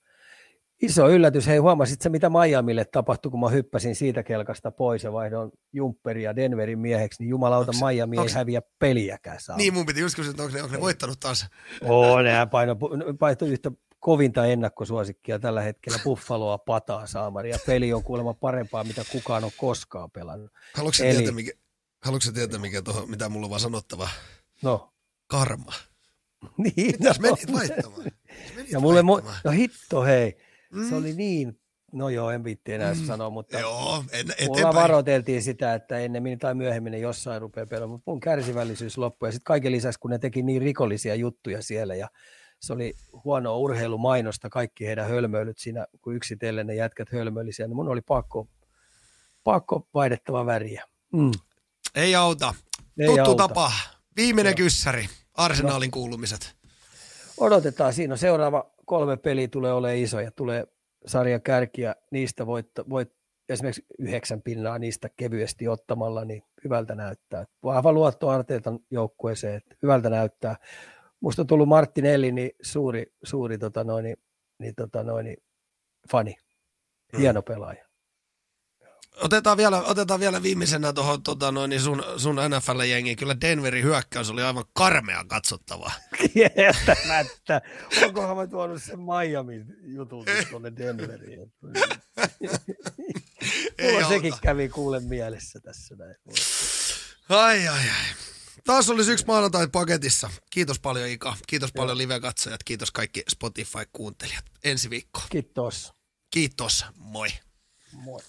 Iso yllätys. Hei, huomasit se, mitä Miamille tapahtui, kun mä hyppäsin siitä kelkasta pois ja vaihdoin Jumperin ja Denverin mieheksi, niin jumalauta onks, Miami onks, ei häviä peliäkään saa. Niin, mun piti just kysyä, että onko ne, onko ne voittanut taas? Oo, nehän paino, paino yhtä kovinta ennakkosuosikkia tällä hetkellä Buffaloa pataa saamari ja peli on kuulemma parempaa, mitä kukaan on koskaan pelannut. Haluatko Eli... tietää, mikä, haluatko tietää mikä toho, mitä mulla on vaan sanottava? No. Karma. niin, Mitäs no. menit vaihtamaan? Menit ja mulle, vaihtamaan? no hitto hei, Mm. Se oli niin, no joo, en viitti enää mm. sanoa, mutta joo, en, mulla varoiteltiin sitä, että ennemmin tai myöhemmin ne jossain rupeaa pelaamaan, mutta mun kärsivällisyys loppui. Ja sitten kaiken lisäksi, kun ne teki niin rikollisia juttuja siellä ja se oli huonoa urheilumainosta, kaikki heidän hölmöilyt siinä, kun yksitellen ne jätkät hölmöili siellä, niin mun oli pakko, pakko vaihdettava väriä. Mm. Ei auta. Ei Tuttu auta. tapa. Viimeinen Joo. kyssäri. Arsenaalin no. kuulumiset. Odotetaan. Siinä on seuraava kolme peliä tulee olemaan isoja. Tulee sarja kärkiä, niistä voit, voit esimerkiksi yhdeksän pinnaa niistä kevyesti ottamalla, niin hyvältä näyttää. Vahva luotto Arteetan joukkueeseen, että hyvältä näyttää. Musta on tullut Martinelli niin suuri, suuri tota noin, niin, tota noin, fani. Hieno pelaaja. Otetaan vielä, otetaan vielä viimeisenä tuohon tota noin, niin sun, sun NFL-jengiin. Kyllä Denverin hyökkäys oli aivan karmea katsottavaa. Kieltämättä. Onkohan mä tuonut sen Miami jutun tuonne Denveriin? Mulla sekin kävi kuule mielessä tässä näin. Ai ai ai. Taas olisi yksi maanantai paketissa. Kiitos paljon Ika. Kiitos paljon live-katsojat. Kiitos kaikki Spotify-kuuntelijat. Ensi viikko. Kiitos. Kiitos. Moi. Moi.